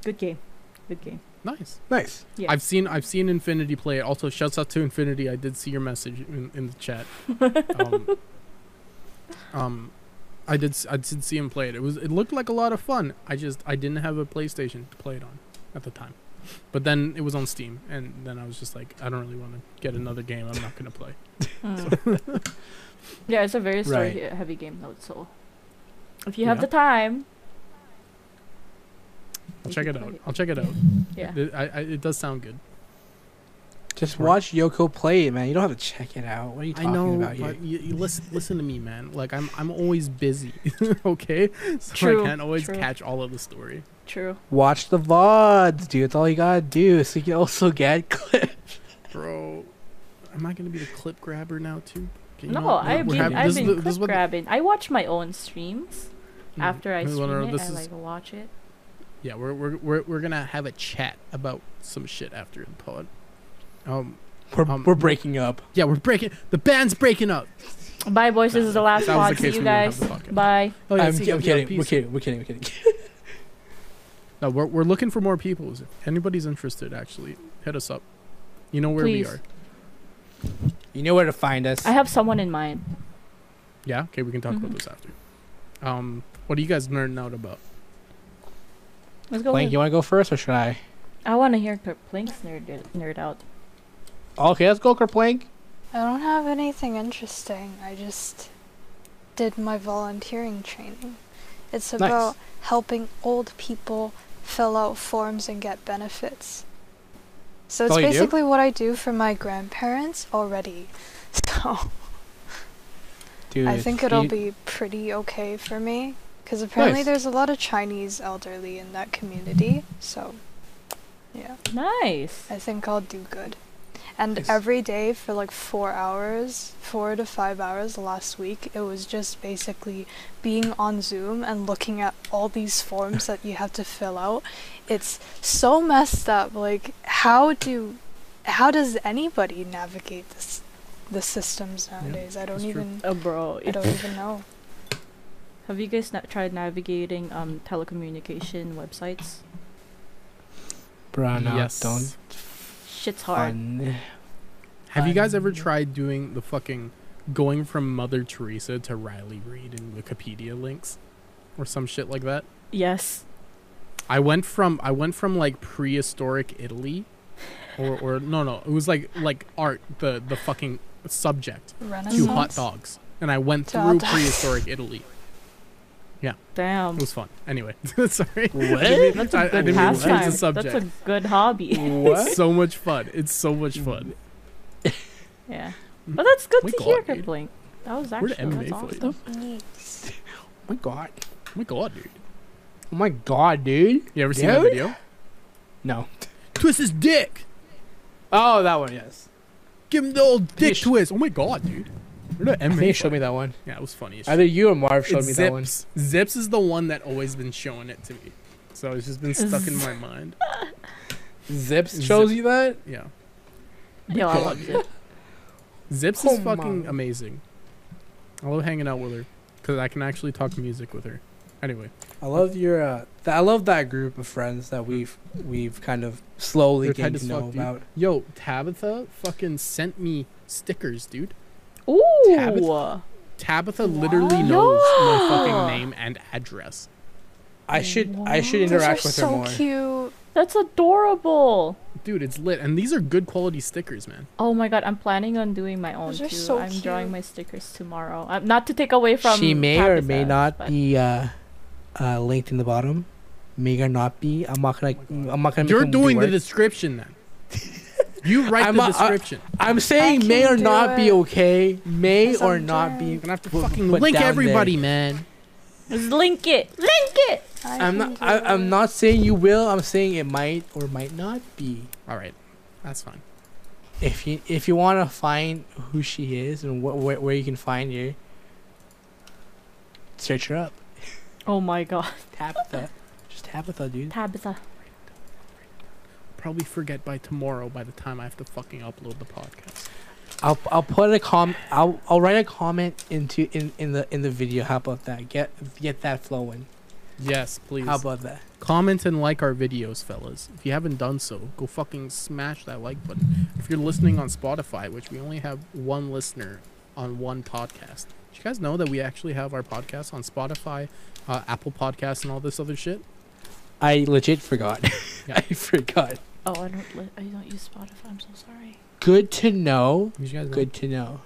good game, good game. Nice. Nice. Yeah. I've seen I've seen Infinity play it. Also, shouts out to Infinity. I did see your message in, in the chat. *laughs* Um, um, I did s- I did see him play it. It was it looked like a lot of fun. I just I didn't have a PlayStation to play it on at the time. But then it was on Steam, and then I was just like, I don't really want to get another game. I'm not gonna play. *laughs* Mm. yeah, it's a very story Right. heavy game though. So if you have Yeah. the time, I'll check it play out. I'll check it out. Yeah. It, I, I, it does sound good. Just Right. watch Yoko play it, man. You don't have to check it out. What are you I talking know, about but here? you, you listen, listen to me, man. Like I'm, I'm always busy. *laughs* okay, so True, I can't always true. catch all of the story. true. Watch the VODs, dude. That's all you gotta do. So you can also get *laughs* clips. Bro, am I gonna be the clip grabber now too? Okay, No, know what? We're- I've we're been having- I've this is been this clip is the- grabbing. I watch my own streams Hmm. after I This is what stream it. this I is- like watch it. Yeah, we're, we're we're we're gonna have a chat about some shit after the pod. Um, We're, Um, we're breaking up. yeah, we're breaking. The band's breaking up. Bye, boys. This is the last that was pod. See you we wouldn't have guys. Bye. Oh yeah, I'm, see, I'm yeah, kidding. We're kidding. We're kidding. We're kidding. No, we're we're looking for more people. If anybody's interested, actually, hit us up. You know where Please. we are. You know where to find us. I have someone in mind. Yeah. Okay, we can talk about Mhm. this after. Um, What are you guys nerding out about? Let's go. Blank, with- you want to go first or should I? I want to hear Plank's nerd nerd out. Okay, let's go, Kerplink. I don't have anything interesting. I just did my volunteering training. It's Nice. about helping old people fill out forms and get benefits. So it's all you do? basically what I do for my grandparents already. *laughs* So Dude, I think it'll you- be pretty okay for me. Because apparently Nice. there's a lot of Chinese elderly in that community. So, yeah. Nice. I think I'll do good. And Nice. every day for like four hours, four to five hours last week, it was just basically being on Zoom and looking at all these forms that you have to fill out. It's so messed up. Like, how do, how does anybody navigate this, the systems nowadays? I don't that's true. even, Oh, bro. I don't even know. Have you guys na- tried navigating um telecommunication websites? Bro, no, yes. don't. Shit's hard. Fun. Have you guys ever tried doing the fucking going from Mother Teresa to Riley Reid in Wikipedia links, or some shit like that? Yes. I went from I went from like prehistoric Italy, or or no no it was like like art the the fucking subject to hot dogs, and I went through prehistoric Italy. Damn. It was fun. Anyway, *laughs* sorry. What? I didn't mean- That's a I- I good didn't mean to pastime. That's a good hobby. *laughs* What? So much fun. It's so much mm. fun. yeah. But that's good My to God, hear, dude. Blink. That was Where actually the MMA that's awesome. Yes. Oh my god. Oh my god, dude. Oh my god, dude. You ever seen that video? No. Twist his dick. Oh, that one, yes. Give him the old dick sh- twist. Oh my god, dude. Where the I think MMA showed me that one. Yeah, it was funny. as Either you or Marv showed It's me that one. Zips. Zips is the one that always been showing it to me. So it's just been stuck in my *laughs* mind. Zips Zip- shows you that? Yeah. Yo, I loved *laughs* it. Zips Oh is fucking my. amazing. I love hanging out with her because I can actually talk music with her. Anyway, I love your. Uh, th- I love that group of friends that we've we've kind of slowly They're getting to know fuck, dude. about. yo, Tabitha fucking sent me stickers, dude. Ooh. Tabitha? Tabitha literally knows my fucking *gasps* name and address. I should I should Wow. Those are interact with her so more. cute. That's adorable. Dude, it's lit. And these are good quality stickers, man. Oh my god, I'm planning on doing my own Those are too. so I'm drawing my stickers tomorrow. Uh, not to take away from she may or may not but- be uh, uh, linked in the bottom. May or not be. I'm not gonna. I'm not gonna. You're them do doing the work. description then. *laughs* You write I'm the a- I- description. I'm saying I may or do not be okay. May Yes, or I'm not doing be. You're gonna have to put- fucking put link everybody, there. man. Just link it. Link it. I I'm not. I, it. I'm not saying you will. I'm saying it might or might not be. All right, that's fine. If you if you want to find who she is and wh- wh- where you can find her, search her up. Oh my god. Tabitha, just Tabitha, dude. Tabitha. Probably forget by tomorrow. By the time I have to fucking upload the podcast. I'll I'll put a com. I'll I'll write a comment into in in the in the video. How about that? Get get that flowing. Yes, please. How about that? Comment and like our videos, fellas. If you haven't done so, go fucking smash that like button. If you're listening on Spotify, which we only have one listener on one podcast, did you guys know that we actually have our podcast on Spotify, uh, Apple Podcasts, and all this other shit? I legit forgot. Yeah. *laughs* I forgot. Oh, I don't. Li- I don't use Spotify. I'm so sorry. Good to know. You guys know? Good to know.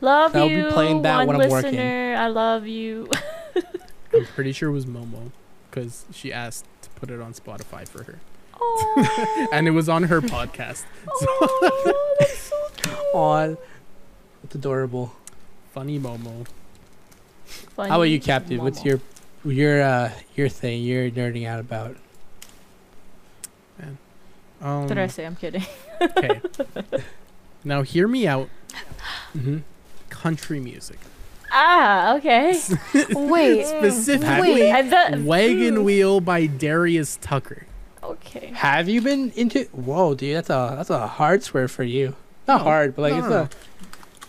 Love I'll be you. playing that one when I'm working. listener. I love you. *laughs* I'm pretty sure it was Momo, because she asked to put it on Spotify for her, Oh. *laughs* and it was on her podcast. oh, that's so *laughs* cute. On. It's adorable. Funny Momo. Funny How about you, Funny Captain? What's your your uh your thing? You're nerding out about. Um, What did I say? I'm kidding. *laughs* Okay. *laughs* now hear me out. Mm-hmm. Country music, Ah, okay. *laughs* Wait, specifically wait. I bet. "Wagon Wheel" by Darius Rucker. Okay. Have you been into? Whoa, dude, that's a that's a hard swear for you. Not No. hard, but like No, it's no, a no. it's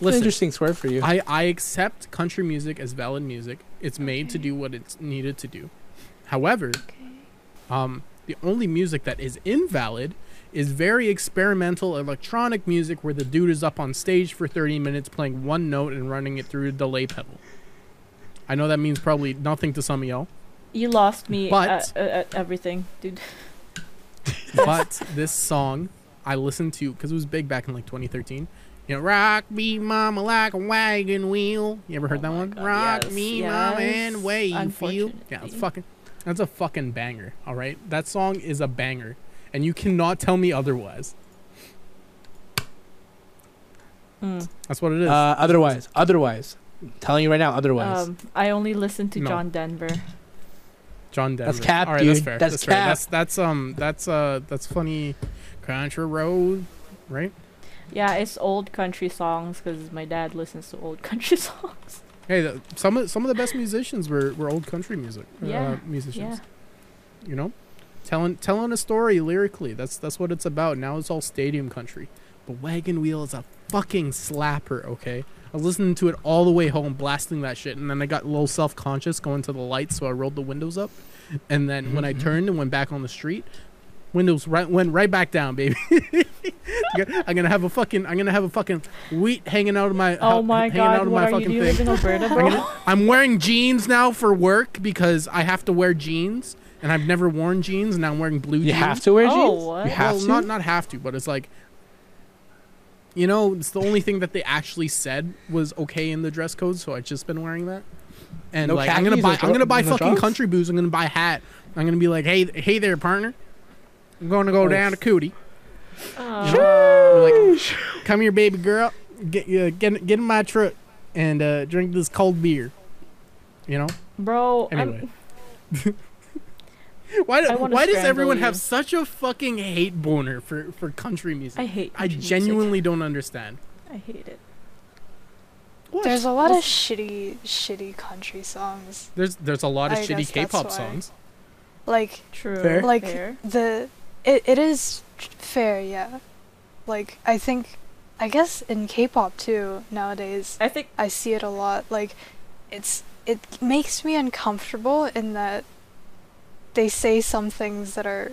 an Listen, interesting swear for you. I, I accept country music as valid music. It's made to do what it's needed to do. However, Okay. um, the only music that is invalid is very experimental electronic music where the dude is up on stage for 30 minutes playing one note and running it through a delay pedal. I know that means probably nothing to some of y'all, You lost me uh, But- at, at, at everything, dude. *laughs* but this song I listened to because it was big back in like 2013. You know, rock me, mama, like a wagon wheel. You ever heard Oh that one? God, rock yes, me, mama, and way you feel. Yeah, it's fucking. That's a fucking banger. All right, that song is a banger, and you cannot tell me otherwise. Mm. That's what it is. Uh, otherwise, otherwise, I'm telling you right now, otherwise. Um, I only listen to No. John Denver. John Denver. That's cap, All right, that's fair. That's That's, fair. cap. That's that's um that's uh that's funny. Country road, right? Yeah, it's old country songs because my dad listens to old *laughs* country songs. Hey, the, some of some of the best musicians were, were old country music. Yeah, uh, musicians. Yeah. You know, telling telling a story lyrically. That's that's what it's about. Now it's all stadium country. But Wagon Wheel is a fucking slapper. Okay, I was listening to it all the way home, blasting that shit, and then I got a little self conscious going to the lights, so I rolled the windows up, and then when I Mhm. turned and went back on the street. Windows right went right back down, baby. *laughs* I'm gonna have a fucking I'm gonna have a fucking wheat hanging out of my Oh my hanging out god, of what my are you? fucking Do you thing. in Alberta, I'm, gonna- I'm wearing jeans now for work because I have to wear jeans, and I've never worn jeans. And now I'm wearing blue you jeans. You have to wear Oh, jeans. what? You have well, to. not not have to, but it's like, you know, it's the only thing that they actually said was okay in the dress code. So I've just been wearing that. And No like, I'm gonna buy, I'm gonna buy fucking trunks? country booze, I'm gonna buy a hat. I'm gonna be like, hey, hey there, partner. I'm going to go Oh, down to Cootie. Oh. Like, come here, baby girl. Get uh, get get in my truck and uh, drink this cold beer. You know. bro, Anyway. *laughs* Why, do, why does everyone you. have such a fucking hate boner for, for country music? I hate. I country music. genuinely don't understand. I hate it. What? There's a lot of shitty, shitty country songs. there's there's a lot of I shitty K-pop songs. Like True. Fair. Like- Fair. the it, it is fair, yeah. Like I think I guess in K-pop too nowadays I think I see it a lot. Like it's it makes me uncomfortable in that they say some things that are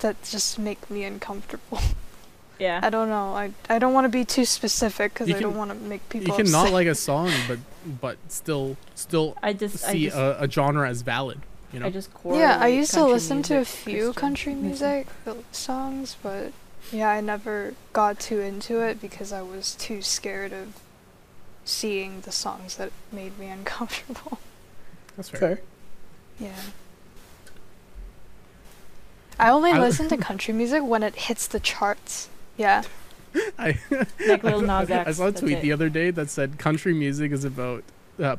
that just make me uncomfortable. *laughs* yeah. I don't know. I I don't want to be too specific because You I don't want to make people. You people. can not like a *laughs* song, but but still still I just I see just a, a genre as valid. You know. I just Yeah, I used to country listen to a few Christian country music uh, songs, but yeah, I never got too into it because I was too scared of seeing the songs that made me *laughs* uncomfortable. That's fair. Fair. yeah. I only I- listen to *laughs* country music when it hits the charts. Yeah. *laughs* I, Like Lil Nas I X, saw a tweet the other day that said country music is about uh,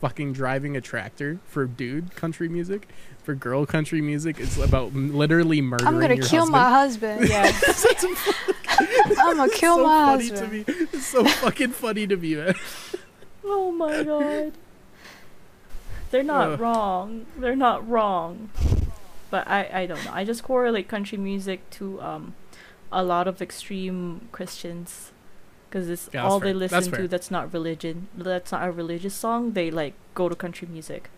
fucking driving a tractor for dude country music. For girl country music, it's about literally murdering I'm gonna your kill husband. my husband. Yeah. I'm gonna kill so my funny husband. to me. It's so fucking funny to me, man. oh my god. They're not Ugh. wrong. They're not wrong. But I I don't know. I just correlate country music to um a lot of extreme Christians because it's Yeah, all fair. they That's listen fair. to that's not religion. That's not a religious song. They like go to country music.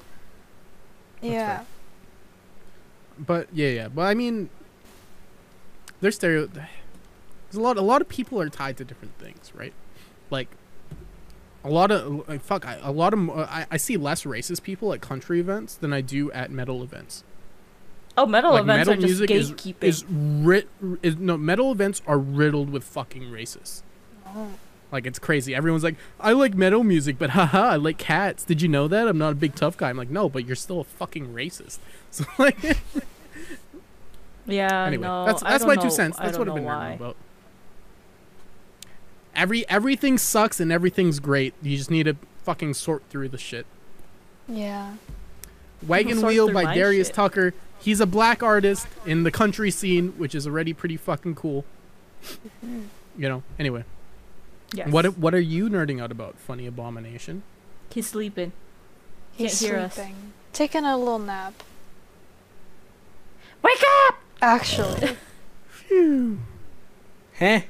yeah. But yeah, yeah. But I mean, there's stereo. There's a lot. A lot of people are tied to different things, right? Like a lot of like fuck. I, a lot of uh, I, I see less racist people at country events than I do at metal events. Oh, metal like events metal are just music is gatekeeping. is, rit, is no metal events are riddled with fucking racists. Like it's crazy. Everyone's like, I like metal music, but *laughs* haha, I like cats. Did you know that? I'm not a big tough guy. I'm like, no, but you're still a fucking racist. *laughs* So like, yeah, anyway, no, that's I that's don't my know- two cents. That's what I've been why. learning about. Every everything sucks and everything's great. You just need to fucking sort through the shit. Yeah. Wagon Wheel by Darius shit. Rucker. He's a black artist in the country scene, which is already pretty fucking cool. *laughs* You know. Anyway, Yes. what what are you nerding out about? Funny abomination. He's sleeping. Can't He's hear us. sleeping. Taking a little nap. Wake up! Actually. *laughs* Huh?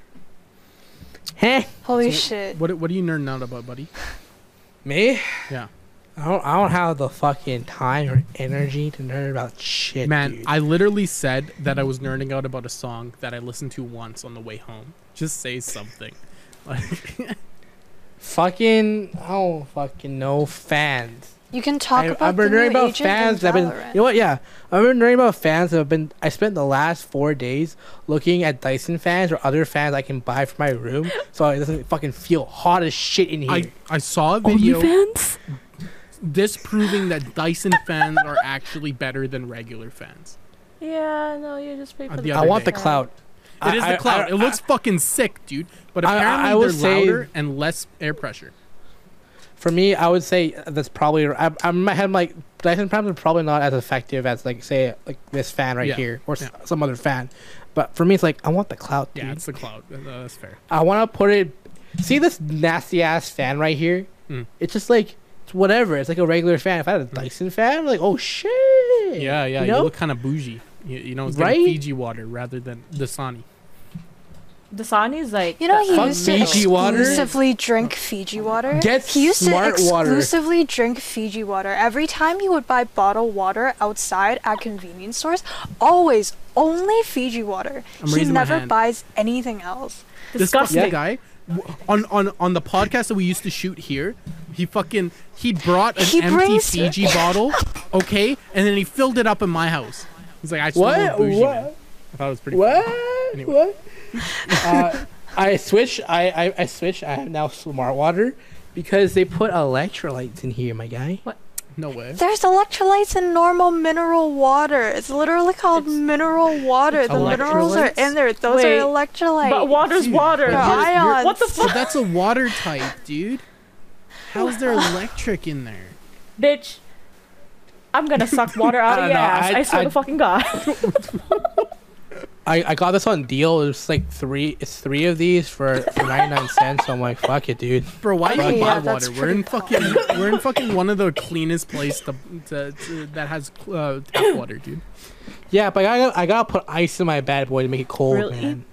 Huh? Holy So, shit. What what are you nerding out about, buddy? *laughs* Me? Yeah. I don't, I don't have the fucking time or energy to nerd about shit, Man, dude. I literally said that I was nerding out about a song that I listened to once on the way home. Just say something. Like, *laughs* fucking, I don't fucking know fans. You can talk I, about I've been the learning new about agent fans. I've been, you know what? Yeah, I've been learning about fans. That have been. I spent the last four days looking at Dyson fans or other fans I can buy for my room, so it doesn't fucking feel hot as shit in here. I, I saw a video OnlyFans? disproving that Dyson *laughs* fans are actually better than regular fans. Yeah, no, you just pay Uh, for the I other want the clout. It is I- the cloud. I- it looks fucking sick, dude. But I- I- apparently I they're louder and less air pressure. For me, I would say that's probably. I, I'm in my head. I'm like Dyson fans are probably not as effective as like say like this fan right Yeah, here or s- yeah. some other fan. But for me, it's like I want the. Yeah, dude. it's the cloud. Uh, that's fair. I want to put it. See this nasty ass fan right here? Mm. It's just like it's whatever. It's like a regular fan. If I had a Dyson fan, I'm like oh shit. Yeah, yeah. You You, look kind of bougie. You, you know, it's Right? getting Fiji water rather than Dasani. Dasani is like You know, he used to Fiji water. exclusively drink Fiji water. Get he used smart to water. exclusively drink Fiji water. Every time he would buy bottled water outside at convenience stores, always only Fiji water. I'm he never buys anything else. This fucking disgusting. guy on on on the podcast that we used to shoot here, he fucking he brought an He empty brings- Fiji bottle, *laughs* okay, and then he filled it up in my house. He's like, I just want What? bougie, What? man. I thought it was pretty. What? funny. Anyway. What? uh, I switch. I, I I switch. I have now smart water because they put electrolytes in here, my guy. What? No way. There's electrolytes in normal mineral water. It's literally called It's- mineral water. The minerals are in there. Those Wait, are electrolytes. But water's Dude, water. but You're- you're- ions. What the So fuck, that's a water type, dude. How's there electric in there? bitch? I'm gonna *laughs* suck water out of don't your know, ass. I, I- swear I- to fucking god. *laughs* I, I got this on deal. It's like three. It's three of these for, for ninety nine cents. So I'm like, fuck it, dude. Bro, why do you Yeah, buy that's water? We're in pretty fucking we're in fucking one of the cleanest place to, to, to that has uh, tap water, dude. Yeah, but I got I gotta put ice in my bad boy to make it cold, Really? man.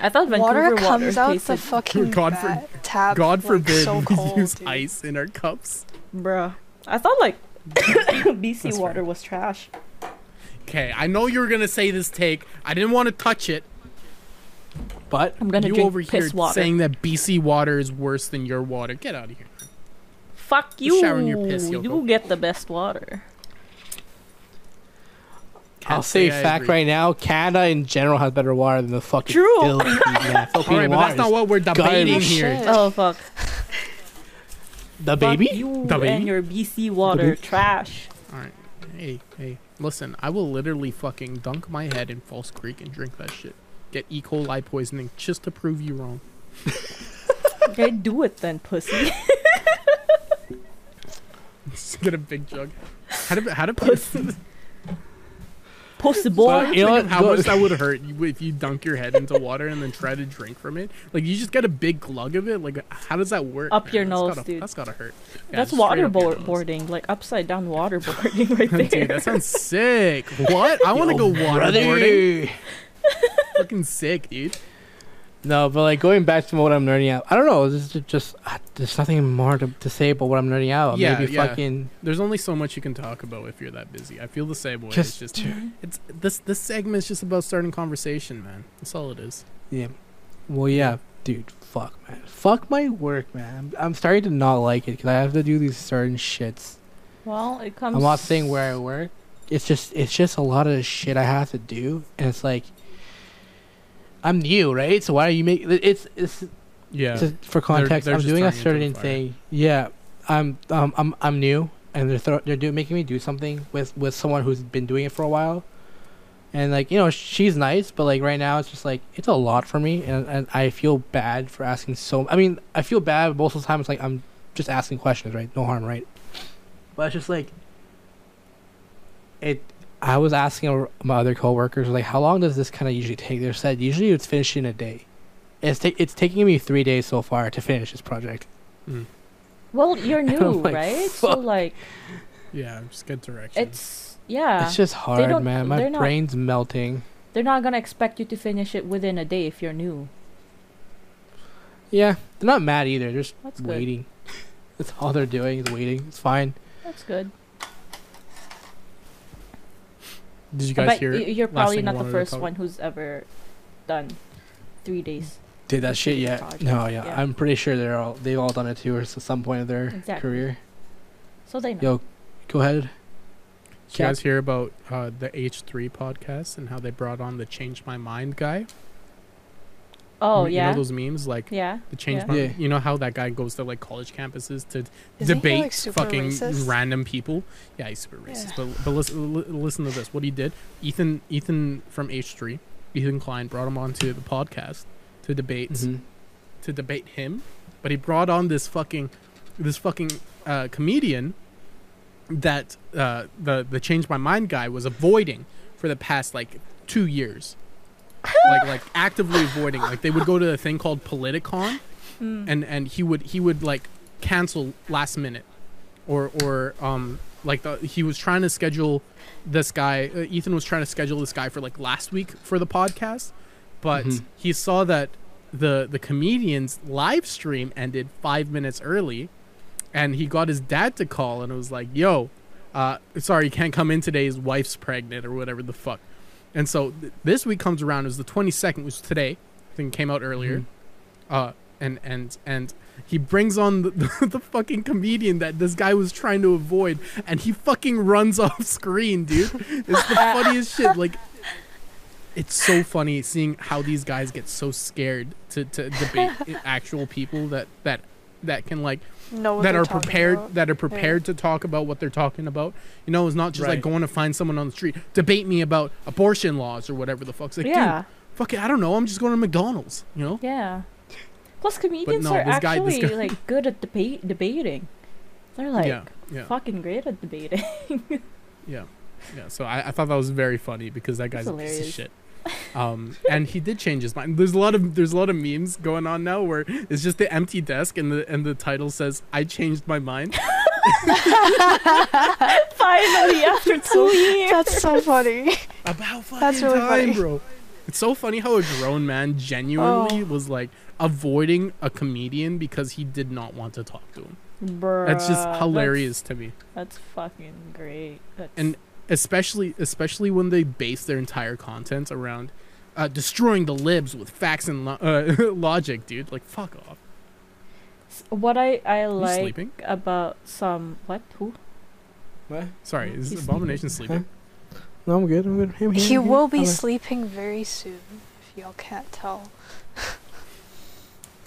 I thought Vancouver water water, comes out the fucking God for- tap. God like, forbid so we use dude. ice in our cups. bruh. I thought like *coughs* BC That's water fair. was trash. Okay, I know you were gonna say this take. I didn't want to touch it. But I'm gonna you drink over here water. saying that BC water is worse than your water. Get out of here. Fuck you. shower in your piss, you get the best water. I'll Can't say I fact agree. right now, Canada in general has better water than the fucking True. Philippines. man. Philippine All right, but that's not what we're debating garbage. here. Oh fuck. *laughs* the baby. Fuck you The baby? and your BC water trash. All right, hey, hey, listen. I will literally fucking dunk my head in False Creek and drink that shit. Get E. coli poisoning just to prove you wrong. *laughs* Okay, do it then, pussy. *laughs* Just get a big jug. How do how do Pussy. Pussy But boy. you know how much *laughs* that would hurt if you dunk your head into water and then try to drink from it? Like you just get a big glug of it. Like how does that work? Up man? your That's nose, gotta, dude. That's gotta hurt. Yeah, That's straight up waterboarding, like upside down waterboarding *laughs* right there. Dude, that sounds sick. What? I want to *laughs* go Yo, waterboarding. brother. Fucking sick, dude. No, but like going back to what I'm learning out, I don't know. This is just uh, there's nothing more to, to say about what I'm learning out. Yeah, Maybe yeah. fucking There's only so much you can talk about if you're that busy. I feel the same way. just, it's just it's this this segment is just about starting conversation, man. That's all it is. yeah. Well, yeah, dude. Fuck, man. Fuck my work, man. I'm, I'm starting to not like it because I have to do these certain shits. Well, it comes. I'm not saying where I work. It's just it's just a lot of shit I have to do, and it's like I'm new, right? So why are you making it's it's Yeah. for context, they're I'm doing a throwing you into certain thing. Yeah, I'm um I'm I'm new, and they're throw, they're doing making me do something with with someone who's been doing it for a while, and like you know she's nice, but like right now it's just like it's a lot for me, and and I feel bad for asking so. I mean I feel bad but most of the time. It's like I'm just asking questions, right? No harm, right? But it's just like it. I was asking my other coworkers like, how long does this kind of usually take? They said usually it's finished in a day. It's ta- it's taking me three days so far to finish this project. Hmm. Well, you're *laughs* new, like, right? So like, Yeah, just get direction. it's yeah. It's just hard, man. they're My not- brain's melting. They're not gonna expect you to finish it within a day if you're new. Yeah, they're not mad either. They're just That's waiting. *laughs* That's all they're doing is waiting. It's fine. That's good. Did you guys bet hear you're probably not the first one who's ever done three days. Did that shit yet? Project, No, yeah. yeah. I'm pretty sure they're all they've all done it too, or at some point of their Exactly. career. so they know. Yo, go ahead. Did you guys hear about uh, the H3 podcast and how they brought on the Change My Mind guy? Oh you, yeah, You know those memes like yeah. the Change Yeah. My Yeah. You know how that guy goes to like college campuses to Isn't he, debate like, fucking racist? random people? Yeah, he's super racist. Yeah. But but listen, li- listen to this. What he did, Ethan Ethan from H3, Ethan Klein brought him onto the podcast to debate Mhm. to debate him, but he brought on this fucking this fucking uh, comedian that uh, the the change my mind guy was avoiding for the past like two years, like like actively avoiding. Like they would go to a thing called Politicon, Mm. and and he would he would like cancel last minute, or or um like the he was trying to schedule this guy. Uh, Ethan was trying to schedule this guy for like last week for the podcast, but Mhm. he saw that the the comedian's live stream ended five minutes early, and he got his dad to call and it was like, "Yo, uh, sorry, you can't come in today. His wife's pregnant or whatever the fuck." And so th- this week comes around. It was the twenty second, which was today. I think it came out earlier. Mhm. Uh, and and and he brings on the, *laughs* the, the fucking comedian that this guy was trying to avoid, and he fucking runs *laughs* off screen, dude. It's the *laughs* funniest shit. Like, it's so funny seeing how these guys get so scared to, to debate actual people that that that can like know that they're prepared about. that are prepared to talk about what they're talking about. You know, it's not just like going to find someone on the street debate me about abortion laws or whatever the fuck's like. yeah, dude, fuck it, I don't know. I'm just going to McDonald's. You know. yeah. Plus, comedians no, are this guy- actually guy- *laughs* like good at debate debating. They're like yeah, yeah, fucking great at debating. *laughs* yeah, yeah. So I, I thought that was very funny because that guy's a piece of shit. Um, and he did change his mind. There's a lot of there's a lot of memes going on now where it's just the empty desk and the and the title says "I changed my mind." *laughs* Finally, *laughs* after two years. That's so funny. About fucking That's really time, funny. bro. It's so funny how a grown man genuinely Oh. was like avoiding a comedian because he did not want to talk to him. Bruh, That's just that's- hilarious to me. That's, fucking great. That's, And especially especially when they base their entire content around uh, destroying the libs with facts and lo- *laughs* uh, logic, dude. Like fuck off. what I I like sleeping? about some what who What? Sorry, is He's Abomination sleeping? No, I'm good. I'm good. I'm here, He I'm here. will be I'm a- sleeping very soon, if y'all can't tell. *laughs*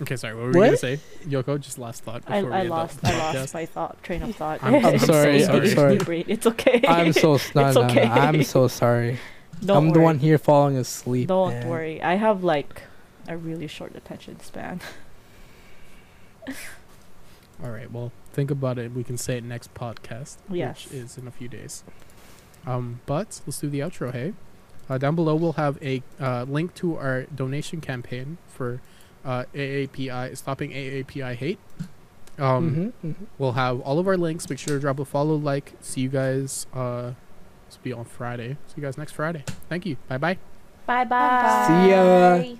Okay, sorry. What were you gonna say, Yoko? Just last thought I, before I we lost the I podcast. lost my thought train of thought. I'm- I'm *laughs* sorry, *laughs* so I'm sorry. It's okay. I'm so no, It's no, no. I'm so sorry. *laughs* Don't I'm the one here falling asleep. Don't man. worry. I have like a really short attention span. All right. Well, think about it. We can say it next podcast, Yes. which is in a few days. Um, but let's do the outro. Hey, uh, down below we'll have a uh, link to our donation campaign for uh, AAPI stopping AAPI hate. Um, Mhm, mhm. We'll have all of our links. Make sure to drop a follow, like. See you guys. Uh, this will be on Friday. See you guys next Friday. Thank you. Bye bye. Bye Bye-bye. bye. See ya.